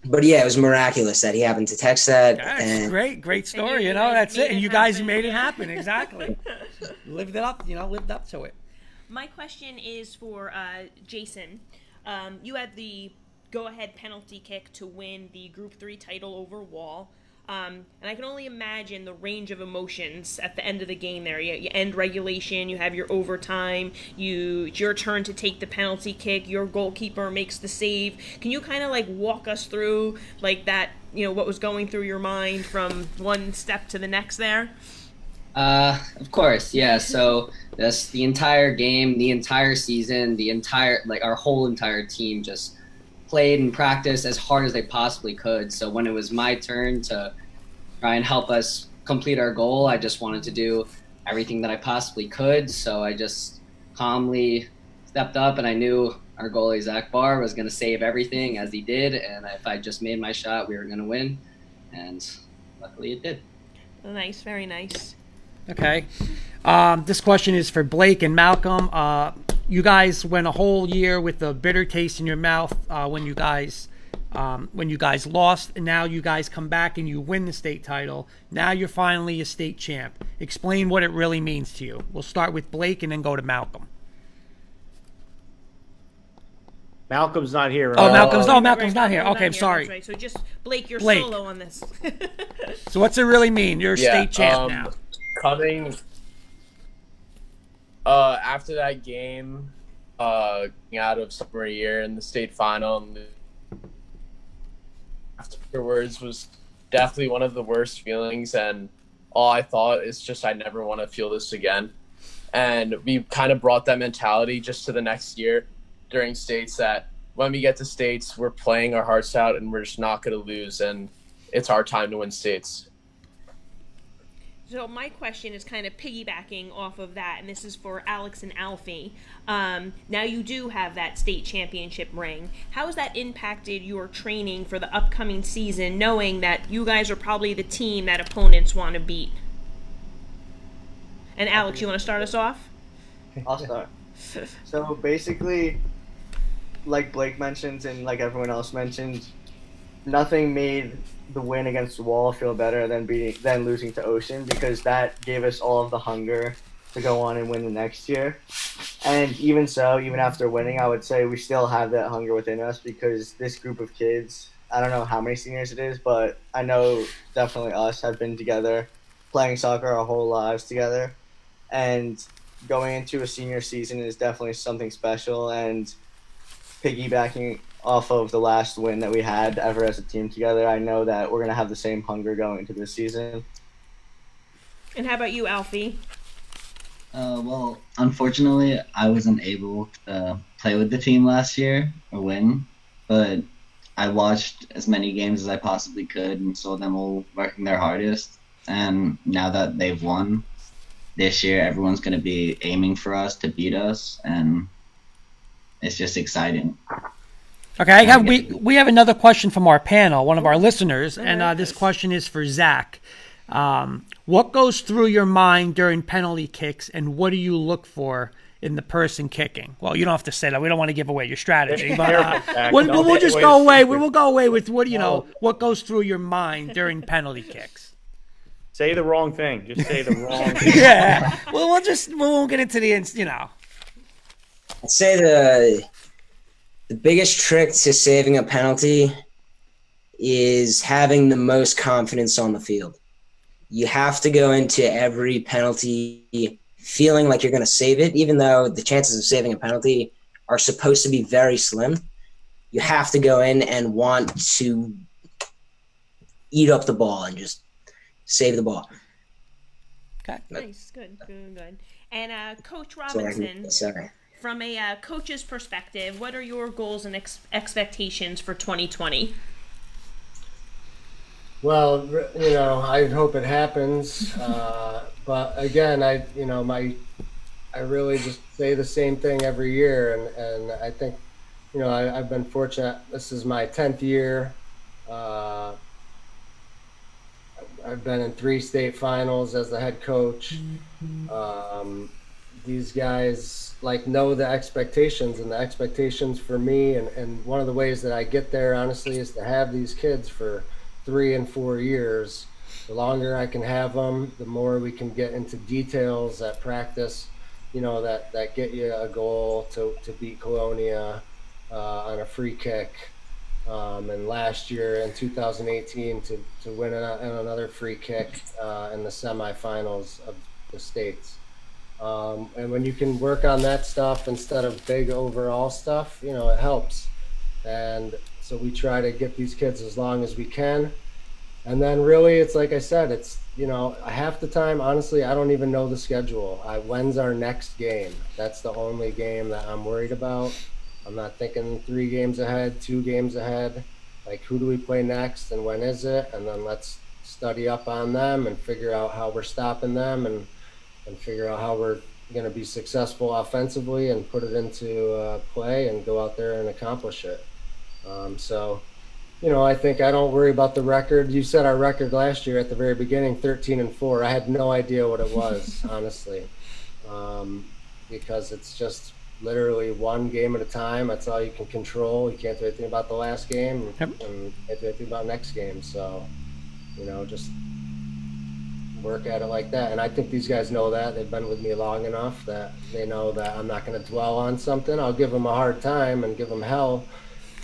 But yeah, it was miraculous that he happened to text that. That's and great, great story. You know, that's it. And you guys made it happen. Exactly. lived it up. You know, lived up to it. My question is for uh, Jason. Um, you had the go-ahead penalty kick to win the Group Three title over Wall, um, and I can only imagine the range of emotions at the end of the game. There, you, you end regulation, you have your overtime, you it's your turn to take the penalty kick. Your goalkeeper makes the save. Can you kind of like walk us through like that? You know what was going through your mind from one step to the next there. Uh, of course, yeah. So this the entire game, the entire season, the entire like our whole entire team just played and practiced as hard as they possibly could. So when it was my turn to try and help us complete our goal, I just wanted to do everything that I possibly could. So I just calmly stepped up, and I knew our goalie Zach Barr was going to save everything as he did, and if I just made my shot, we were going to win, and luckily it did. Nice, very nice. Okay. Um, this question is for Blake and Malcolm. Uh, you guys went a whole year with a bitter taste in your mouth uh, when you guys um, when you guys lost, and now you guys come back and you win the state title. Now you're finally a state champ. Explain what it really means to you. We'll start with Blake and then go to Malcolm. Malcolm's not here. Oh, right? Malcolm's no, Malcolm's right, not here. Okay, I'm sorry. right. So just Blake, you're Blake. solo on this. So what's it really mean? You're a state champ um, now. Coming uh, after that game, uh, out of summer year in the state final, afterwards was definitely one of the worst feelings. And all I thought is just I never want to feel this again. And we kind of brought that mentality just to the next year during states that when we get to states, we're playing our hearts out and we're just not going to lose. And it's our time to win states. So my question is kind of piggybacking off of that, and this is for Alex and Alfie. Um, now you do have that state championship ring. How has that impacted your training for the upcoming season, knowing that you guys are probably the team that opponents want to beat? And Alex, you want to start us off? I'll start. So basically, like Blake mentions and like everyone else mentioned, nothing made the win against the Wall feel better than beating than losing to Ocean because that gave us all of the hunger to go on and win the next year. And even so, even after winning, I would say we still have that hunger within us because this group of kids, I don't know how many seniors it is, but I know definitely us have been together playing soccer our whole lives together. And going into a senior season is definitely something special and piggybacking off of the last win that we had ever as a team together, I know that we're going to have the same hunger going into this season. And how about you, Alfie? Uh, well, unfortunately, I wasn't able to play with the team last year or win, but I watched as many games as I possibly could and saw them all working their hardest. And now that they've won, this year everyone's going to be aiming for us to beat us, and it's just exciting. Okay, I have, we we have another question from our panel, one of our listeners, and uh, this question is for Zach. Um, what goes through your mind during penalty kicks, and what do you look for in the person kicking? Well, you don't have to say that. We don't want to give away your strategy, but uh, we'll, Don't we'll just go away. secret. We will go away with what you know. What goes through your mind during penalty kicks? Say the wrong thing. Just say the wrong. thing. yeah. Well, we'll just we won't get into the ins- you know. I'd say the the biggest trick to saving a penalty is having the most confidence on the field. You have to go into every penalty feeling like you're going to save it, even though the chances of saving a penalty are supposed to be very slim. You have to go in and want to eat up the ball and just save the ball. Okay. Nice, good, good, good. And uh, Coach That's all I can Robinson, say. From a uh, coach's perspective, what are your goals and ex- expectations for 2020? Well, you know, I hope it happens. Uh, but again, I, you know, my, I really just say the same thing every year, and and I think, you know, I, I've been fortunate. This is my tenth year. Uh, I've been in three state finals as the head coach. Um, these guys like know the expectations and the expectations for me and, and one of the ways that I get there honestly is to have these kids for three and four years. The longer I can have them, the more we can get into details at practice, you know, that, that get you a goal to, to beat Colonia uh, on a free kick. Um, and last year in 2018 to, to win an another free kick uh, in the semifinals of the states. Um, and when you can work on that stuff instead of big overall stuff, you know, it helps. And so we try to get these kids as long as we can. And then really, it's like I said, it's, you know, half the time, honestly, I don't even know the schedule. I, when's our next game? That's the only game that I'm worried about. I'm not thinking three games ahead, two games ahead. Like, who do we play next and when is it? And then let's study up on them and figure out how we're stopping them and and figure out how we're going to be successful offensively and put it into uh, play and go out there and accomplish it. Um, so, you know, I think I don't worry about the record. You said our record last year at the very beginning, 13 and four. I had no idea what it was, honestly, um, because it's just literally one game at a time. That's all you can control. You can't do anything about the last game, and you can't do anything about next game. So, you know, just work at it like that. And I think these guys know that. They've been with me long enough that they know that I'm not going to dwell on something. I'll give them a hard time and give them hell,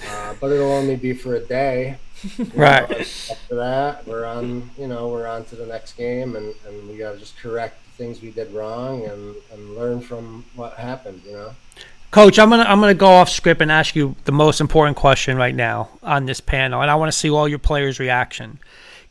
uh, but it'll only be for a day. You know, Right. After that, we're on. You know, we're on to the next game, and, and we got to just correct the things we did wrong and, and learn from what happened. You know. Coach, I'm gonna I'm gonna go off script and ask you the most important question right now on this panel, and I want to see all your players' reaction.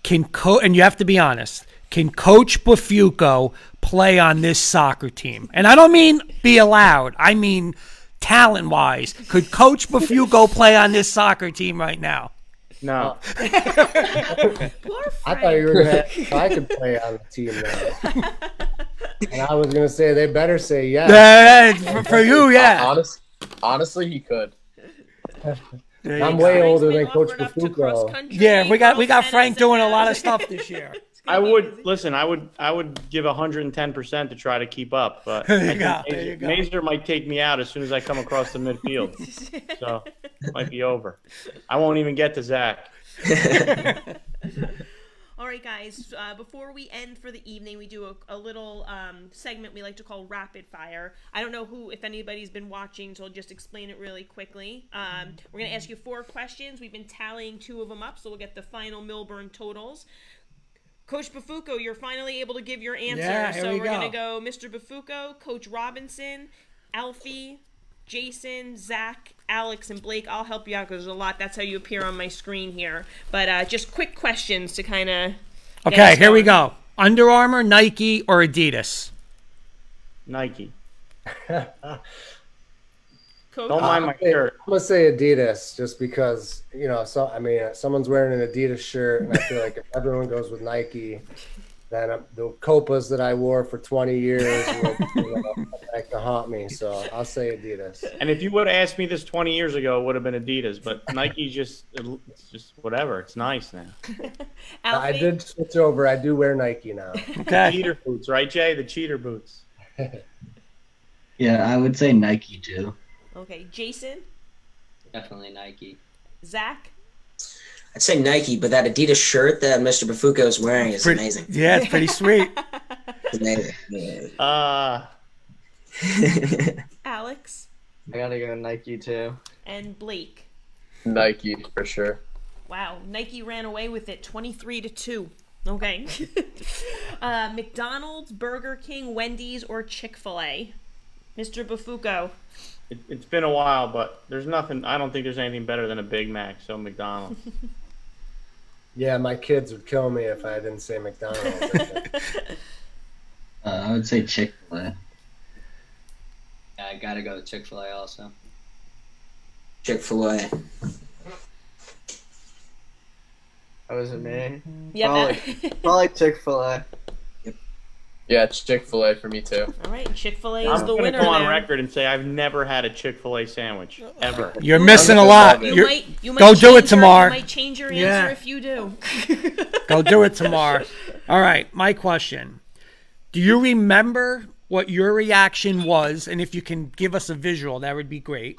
Can co and you have to be honest. Can Coach Bufuco play on this soccer team? And I don't mean be allowed. I mean talent wise. Could Coach Bufuco play on this soccer team right now? No. I thought you were gonna ask if I could play on the team now. and I was gonna say they better say yes. Yeah, for, for you, yeah. Honest, honestly, he could. I'm way older than Coach Bafuco. Yeah, we got we got Frank doing a lot of stuff this year. I would listen. I would I would give 110 percent to try to keep up, but There you go, there Mazer, you go. Mazer might take me out as soon as I come across the midfield, so it might be over. I won't even get to Zach. All right, guys. Uh, before we end for the evening, we do a, a little um, segment we like to call rapid fire. I don't know who, if anybody's been watching, so I'll just explain it really quickly. Um, we're going to ask you four questions. We've been tallying two of them up, so we'll get the final Millburn totals. Coach Bafuco, you're finally able to give your answer. Yeah, here so we we're going to go. go Mr. Bafuco, Coach Robinson, Alfie, Jason, Zach, Alex, and Blake. I'll help you out because there's a lot. That's how you appear on my screen here. But uh, just quick questions to kind of. Okay, here we go. Under Armour, Nike, or Adidas? Nike. Coach? Don't mind my I'm shirt. I'm gonna say Adidas just because you know. So I mean, someone's wearing an Adidas shirt, and I feel like if everyone goes with Nike, then uh, the copas that I wore for 20 years will you know, back to haunt me. So I'll say Adidas. And if you would have asked me this 20 years ago, it would have been Adidas. But Nike just, it's just whatever. It's nice now. I did switch over. I do wear Nike now. Cheater boots, right, Jay? The cheater boots. Yeah, I would say Nike too. Okay, Jason, Definitely Nike. Zach. I'd say Nike, but that Adidas shirt that Mr. Bafuko is wearing is Pretty- amazing. Yeah, it's pretty sweet. It's amazing. Yeah. Uh, Alex, I gotta go Nike too. and Blake. Nike for sure. Wow, Nike ran away with it 23 to 2. Okay. uh, McDonald's, Burger King, Wendy's, or Chick fil A? Mr. Bafuko. It, it's been a while, but there's nothing. I don't think there's anything better than a Big Mac. So McDonald's. Yeah, my kids would kill me if I didn't say McDonald's. Uh, I would say Chick Fil A. Yeah, I gotta go to Chick Fil A also. Chick fil A. That was it me. Yeah, Probably, probably Chick Fil A. Yeah, it's Chick Fil A for me too. All right, Chick fil A is I'm the gonna winner go on there. record and say I've never had a Chick Fil A sandwich ever. You're missing a lot. You You're- might, you might go do it change your- tomorrow. You might change your answer Yeah. if you do. Go do it tomorrow. All right, my question. Do you remember what your reaction was? And if you can give us a visual, that would be great.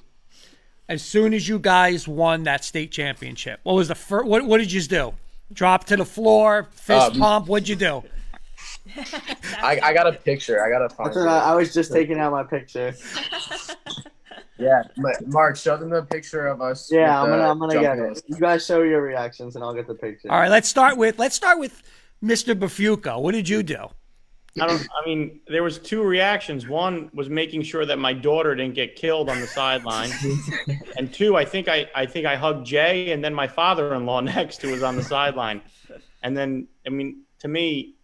As soon as you guys won that state championship, what was the first? What, what did you do? Drop to the floor, fist Um, pump. What'd you do? I, I got a picture. I got a. find That's what I, I was just taking out my picture. Yeah, Mark, show them the picture of us. Yeah, I'm gonna I'm gonna get jumping it. You guys show your reactions and I'll get the picture. All right, let's start with let's start with Mr. Bafuco. What did you do? I don't. I mean, there was two reactions. One was making sure that my daughter didn't get killed on the sideline, and two, I think I, I think I hugged Jay, and then my father-in-law next who was on the sideline, and then I mean, to me,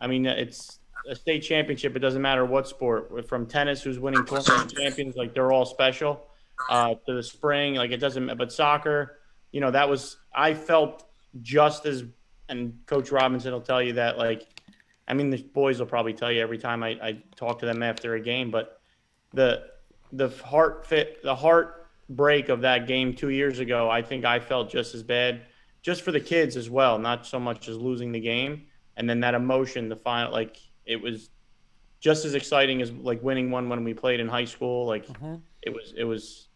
I mean, it's a state championship. It doesn't matter what sport. From tennis, who's winning tournament champions, like they're all special. Uh, to the spring, like it doesn't. But soccer, you know, that was. I felt just as, and Coach Robinson will tell you that, like. I mean, the boys will probably tell you every time I, I talk to them after a game, but the the heart fit the heartbreak of that game two years ago, I think I felt just as bad, just for the kids as well, not so much as losing the game, and then that emotion, the final, like it was just as exciting as like winning one when we played in high school. Like mm-hmm. it was, it was,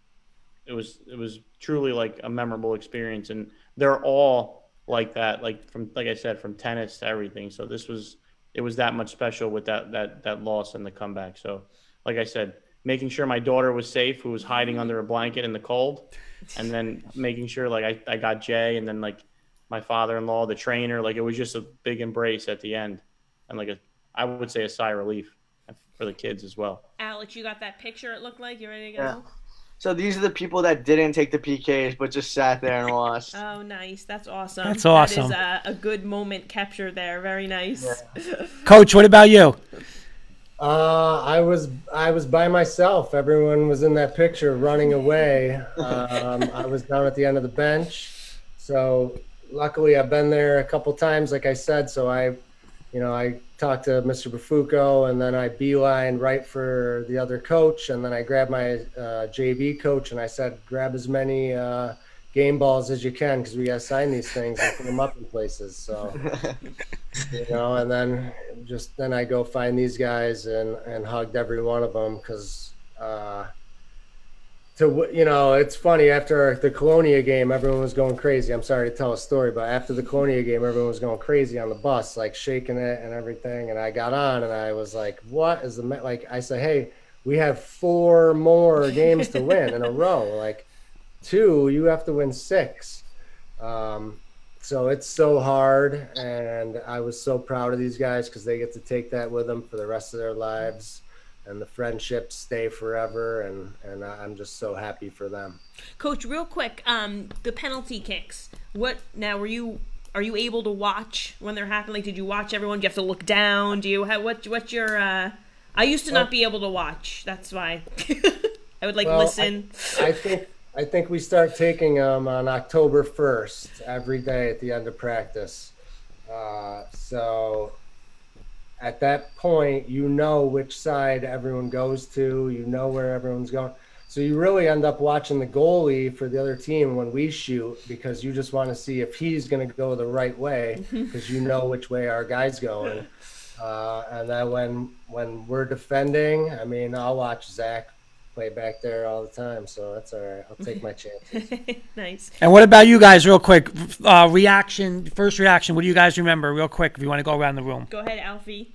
it was, it was truly like a memorable experience, and they're all like that, like from like I said, from tennis to everything. So this was it was that much special with that that that loss and the comeback. So, like I said, making sure my daughter was safe, who was hiding under a blanket in the cold, and then making sure like I, I got Jay, and then like my father-in-law, the trainer, like it was just a big embrace at the end, and like a I would say a sigh of relief for the kids as well. Alex, you got that picture? It looked like you ready to go? Yeah. So these are the people that didn't take the PKs but just sat there and watched. Oh, nice. That's awesome. That's awesome. is a, a good moment captured there. Very nice. Coach, what about you? Uh, I was I was by myself. Everyone was in that picture running away. Um, I was down at the end of the bench. So luckily, I've been there a couple times, like I said. So I, you know, I talked to Mr. Bafuco, and then I beeline right for the other coach, and then I grabbed my uh, JV coach, and I said, grab as many uh, game balls as you can because we got to sign these things and put them up in places. So you know, and then just then I go find these guys and and hugged every one of them because uh, to you know it's funny after the Colonia game everyone was going crazy. I'm sorry to tell a story, but after the Colonia game everyone was going crazy on the bus, like shaking it and everything. And I got on and I was like, "What is the like?" I said, "Hey, we have four more games to win in a row. Like two, you have to win six. Um, so it's so hard, and I was so proud of these guys because they get to take that with them for the rest of their lives, and the friendships stay forever, and and I'm just so happy for them. Coach, real quick, um, the penalty kicks. What now? Were you are you able to watch when they're happening? Like, did you watch everyone? Do you have to look down? Do you have what? What's your? uh I used to not be able to watch. That's why I would like Well, I- listen. I think I think we start taking them on October 1st every day at the end of practice. Uh, so at that point, you know which side everyone goes to, you know where everyone's going. So you really end up watching the goalie for the other team when we shoot because you just want to see if he's going to go the right way because you know which way our guy's going. Uh, and then when when we're defending, I mean, I'll watch Zach play back there all the time, so that's all right. I'll take my chances. nice. And what about you guys, real quick? Uh, reaction, first reaction. What do you guys remember, real quick, if you want to go around the room? Go ahead, Alfie.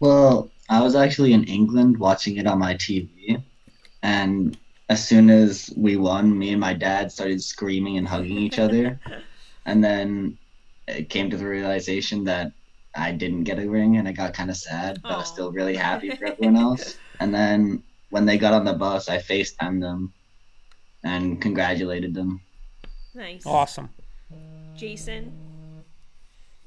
Well, I was actually in England watching it on my TV, and as soon as we won, me and my dad started screaming and hugging each other, and then it came to the realization that I didn't get a ring, and I got kind of sad, but I was still really happy for everyone else. And then when they got on the bus, I FaceTimed them and congratulated them. Nice. Awesome. Jason.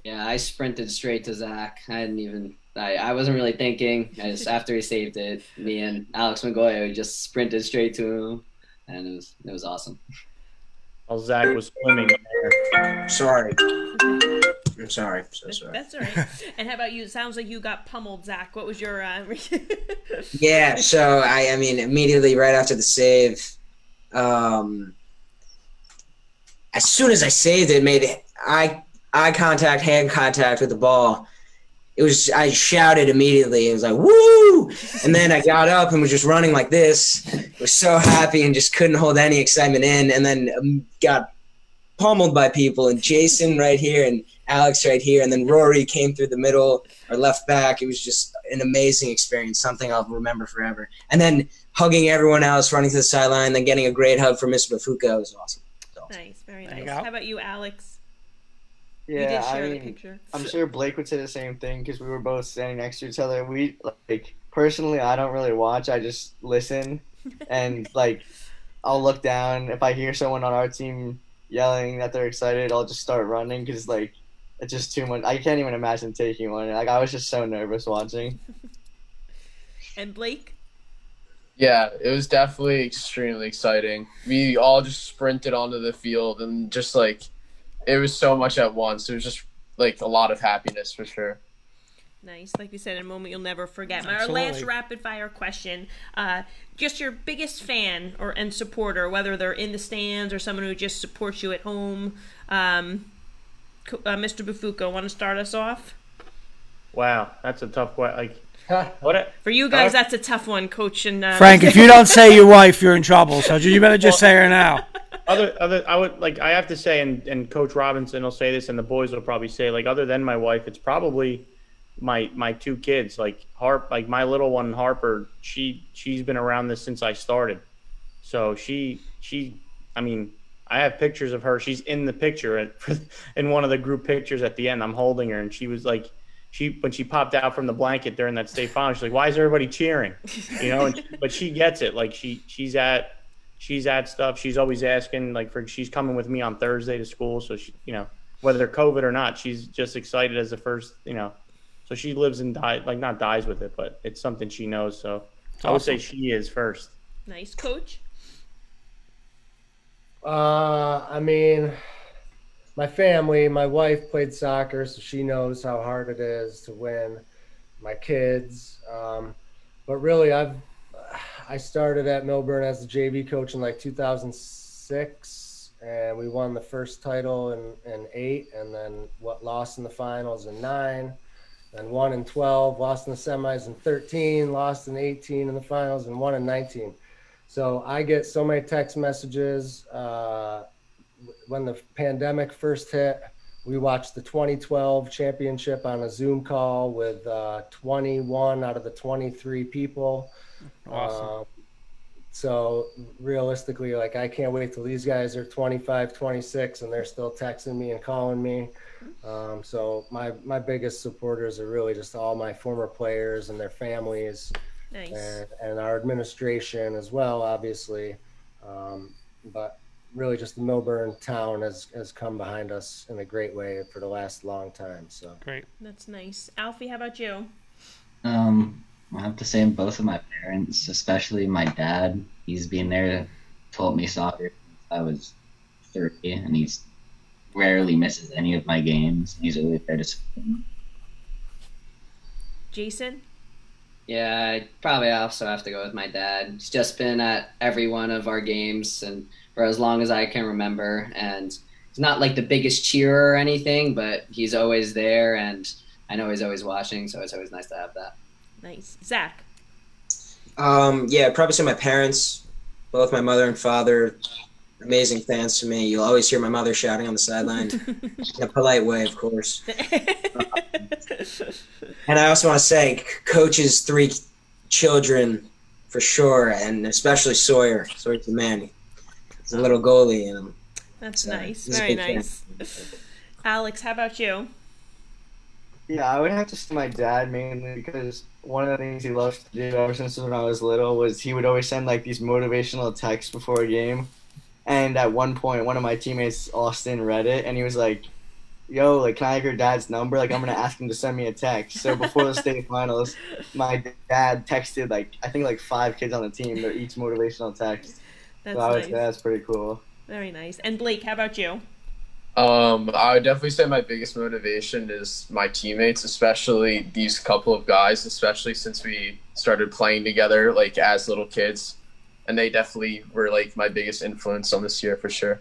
Yeah, I sprinted straight to Zach. I didn't even. I, I wasn't really thinking. I just after he saved it, me and Alex Magoya we just sprinted straight to him, and it was it was awesome. While Zach was swimming. Sorry. I'm sorry. So sorry. That's all right. and how about you? It sounds like you got pummeled, Zach. What was your? Uh... Yeah, so I, I mean, immediately right after the save, um, as soon as I saved it, made eye eye contact, hand contact with the ball. It was I shouted immediately. It was like woo, and then I got up and was just running like this. Was so happy and just couldn't hold any excitement in, and then um, got pummeled by people. And Jason right here and Alex right here, and then Rory came through the middle or left back. It was just an amazing experience, something I'll remember forever. And then hugging everyone else, running to the sideline, then getting a great hug from Mr. Bafuka was awesome. nice, very There nice. How about you, Alex? Yeah, you did I share the mean, picture. I'm sure Blake would say the same thing because we were both standing next to each other. We like personally, I don't really watch. I just listen, and like, I'll look down if I hear someone on our team yelling that they're excited. I'll just start running because like it's just too much. I can't even imagine taking one. Like I was just so nervous watching. And Blake. Yeah, it was definitely extremely exciting. We all just sprinted onto the field and just like it was so much at once. It was just like a lot of happiness for sure. Nice. Like we said, in a moment you'll never forget. My our last rapid fire question: uh, just your biggest fan or and supporter, whether they're in the stands or someone who just supports you at home. Um, Co- uh, Mr. Bufuko, want to start us off? Wow, that's a tough question. Like, what? A, For you guys, that's a tough one, Coach. And uh, Frank, if you don't say your wife, you're in trouble. So you better just say her now. other other I would like I have to say and, and Coach Robinson will say this and the boys will probably say like other than my wife it's probably my my two kids like Harp like my little one Harper she she's been around this since I started so she she I mean I have pictures of her she's in the picture at, in one of the group pictures at the end I'm holding her and she was like she when she popped out from the blanket during that state final she's like why is everybody cheering you know and, but she gets it like she she's at she's at stuff. She's always asking, like, for she's coming with me on Thursday to school. So she, you know, whether COVID or not, she's just excited as the first, you know. So she lives and dies, like not dies with it, but it's something she knows. So I would say she is first. nice, Coach. Uh, I mean, my family, my wife played soccer, so she knows how hard it is to win. My kids, um, but really, I've I started at Millburn as the JV coach in like 2006, and we won the first title in, in eight, and then what lost in the finals in nine, then won in 12, lost in the semis in 13, lost in 18 in the finals, and won in 19. So I get so many text messages. Uh, when the pandemic first hit, we watched the 2012 championship on a Zoom call with uh, 21 out of the 23 people. Awesome. Um, so realistically, like I can't wait till these guys are 25, 26, and they're still texting me and calling me. Um, so my my biggest supporters are really just all my former players and their families, Nice. and, and our administration as well, obviously. Um, but really, just the Millburn town has has come behind us in a great way for the last long time. So great. That's nice. Alfie, how about you? Um, I have to say both of my parents, especially my dad. He's been there, taught me soccer since I was three, and he's rarely misses any of my games. He's always there to support me. Jason? Yeah, I probably also have to go with my dad. He's just been at every one of our games and for as long as I can remember. And he's not like the biggest cheerer or anything, but he's always there and I know he's always watching, so it's always nice to have that. Nice. Zach? Um, yeah, probably say my parents, both my mother and father, amazing fans to me. You'll always hear my mother shouting on the sideline in a polite way, of course. and I also want to say, coaches three children for sure, and especially Sawyer. Sawyer's the man. He's a little goalie, and That's so nice. Very big fan. nice. Alex, how about you? Yeah, I would have to say my dad mainly because one of the things he loves to do ever since when I was little was he would always send like these motivational texts before a game. And at one point, one of my teammates, Austin, read it and he was like, Yo, like, can I have your dad's number? Like, I'm gonna ask him to send me a text. So before the state finals, my dad texted like I think like five kids on the team. They're each motivational text. That's so I would nice. that's pretty cool. Very nice. And Blake, how about you? Um, I would definitely say my biggest motivation is my teammates, especially these couple of guys, especially since we started playing together like as little kids. And they definitely were like my biggest influence on this year for sure.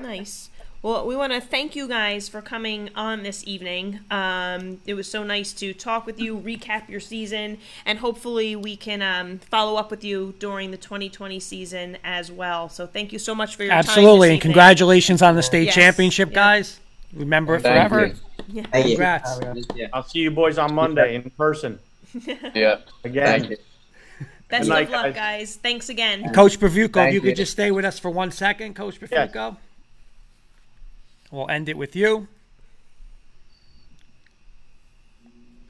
Nice. Well, we want to thank you guys for coming on this evening. Um, it was so nice to talk with you, recap your season, and hopefully we can um, follow up with you during the 2020 season as well. So thank you so much for your time. Absolutely, and evening. congratulations on the state Yes. championship, guys. Remember it Thank forever. you. Yeah. Thank you. I'll see you boys on Monday in person. Yeah. Again. Thank you. Best Good night, of luck, guys. guys. Thanks again. Coach Bravuco, if you you. could just stay with us for one second, Coach Bravuco. We'll end it with you.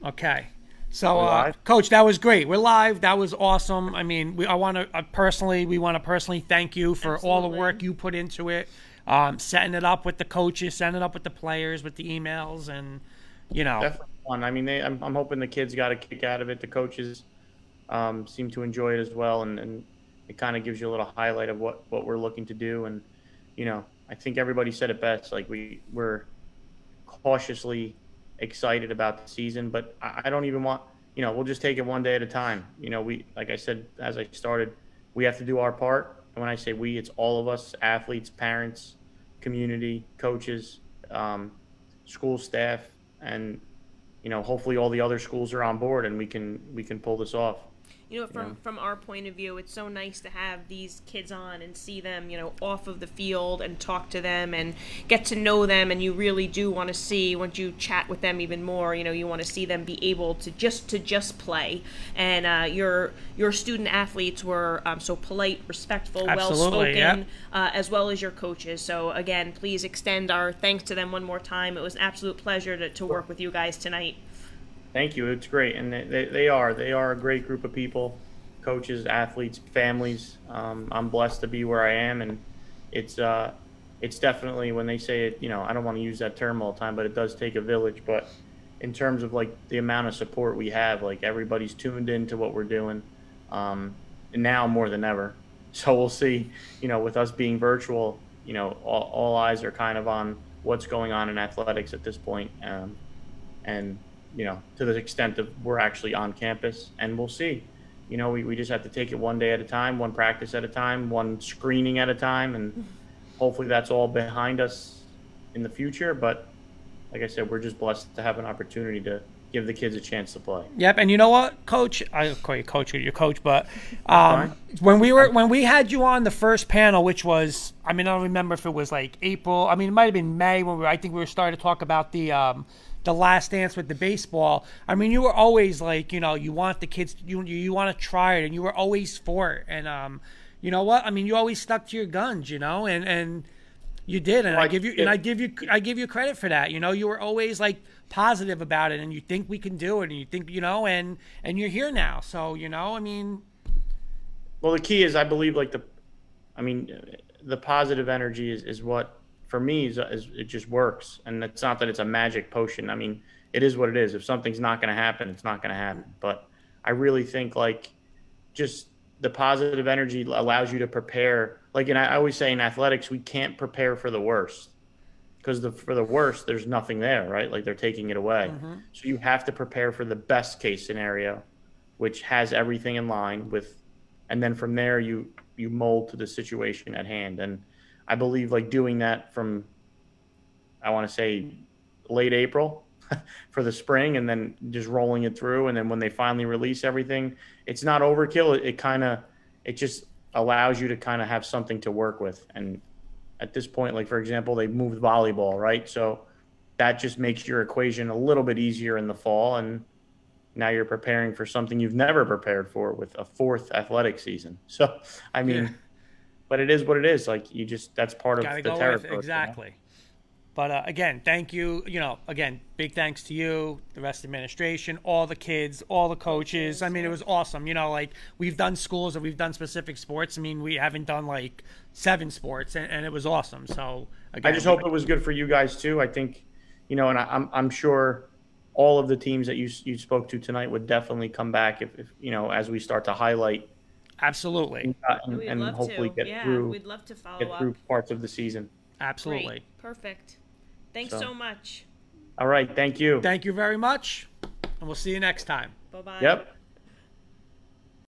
Okay. So, uh. Coach, that was great. We're live. That was awesome. I mean, we, I want to uh, personally, we want to personally thank you for all the work you put into it, um, setting it up with the coaches, setting it up with the players, with the emails, and you know, Definitely fun. I mean, they, I'm, I'm hoping the kids got a kick out of it. The coaches um, seem to enjoy it as well, and, and it kind of gives you a little highlight of what, what we're looking to do. And you know, I think everybody said it best. Like we we're cautiously excited about the season, but I, I don't even want. You know, we'll just take it one day at a time. You know, we like I said as I started, we have to do our part. And when I say we, it's all of us: athletes, parents, community, coaches, um, school staff, and you know, hopefully all the other schools are on board and we can we can pull this off. You know, from Yeah. from our point of view, it's so nice to have these kids on and see them, you know, off of the field and talk to them and get to know them. And you really do want to see once you chat with them even more. You know, you want to see them be able to just to just play. And uh, your your student athletes were um, so polite, respectful, well spoken, yep. uh, as well as your coaches. So again, please extend our thanks to them one more time. It was an absolute pleasure to, to work with you guys tonight. Thank you. It's great, and they, they, are they are a great group of people, coaches, athletes, families. Um, I'm blessed to be where I am, and it's uh, it's definitely when they say it. You know, I don't want to use that term all the time, but it does take a village. But in terms of like the amount of support we have, like everybody's tuned into what we're doing, um, now more than ever. So we'll see. You know, with us being virtual, you know, all, all eyes are kind of on what's going on in athletics at this point. Um, and you know to the extent that we're actually on campus and we'll see you know we, we just have to take it one day at a time one practice at a time one screening at a time and hopefully that's all behind us in the future but like i said we're just blessed to have an opportunity to give the kids a chance to play Yep, and you know what, Coach? I call you Coach, you're your coach, but um, when we were when we had you on the first panel, which was, I mean, I don't remember if it was like April. I mean, it might have been May when we were, I think we were starting to talk about the um, the last dance with the baseball. I mean, you were always like, you know, you want the kids, you you, want to try it, and you were always for it. And um, you know what? I mean, you always stuck to your guns, you know, and and you did, and I give you and I give you I give you credit for that. You know, you were always like positive about it, and you think we can do it, and you think you know, and and you're here now. So you know, I mean, well the key is i believe like the i mean the positive energy is, is what for me is, is it just works and it's not that it's a magic potion i mean it is what it is if something's not going to happen it's not going to happen but i really think like just the positive energy allows you to prepare like and i always say in athletics we can't prepare for the worst because the for the worst, there's nothing there, right? Like they're taking it away. Mhm. So you have to prepare for the best case scenario, which has everything in line with, and then from there you you mold to the situation at hand. And I believe like doing that from, I want to say, late April for the spring, and then just rolling it through, and then when they finally release everything, it's not overkill. It, it kind of it just allows you to kind of have something to work with. And at this point, like for example, they moved volleyball, right? So that just makes your equation a little bit easier in the fall and now you're preparing for something you've never prepared for with a fourth athletic season. So, I mean, Yeah. But it is what it is. Like you just that's part of the territory. it, you know? exactly. But uh, again, thank you. You know, again, big thanks to you, the rest of the administration, all the kids, all the coaches. I mean, it was awesome. You know, like we've done schools or we've done specific sports. I mean, we haven't done like seven sports, and, and it was awesome. So again, I just hope it was good for you guys too. I think, you know, and I, I'm I'm sure all of the teams that you you spoke to tonight would definitely come back if, if you know as we start to highlight absolutely and, uh, and, We'd and love hopefully to. get Yeah, through we'd love to follow get through up. parts of the season. absolutely. Great. Perfect. Thanks So- so much. All right, thank you. Thank you very much, and we'll see you next time. Bye bye. Yep.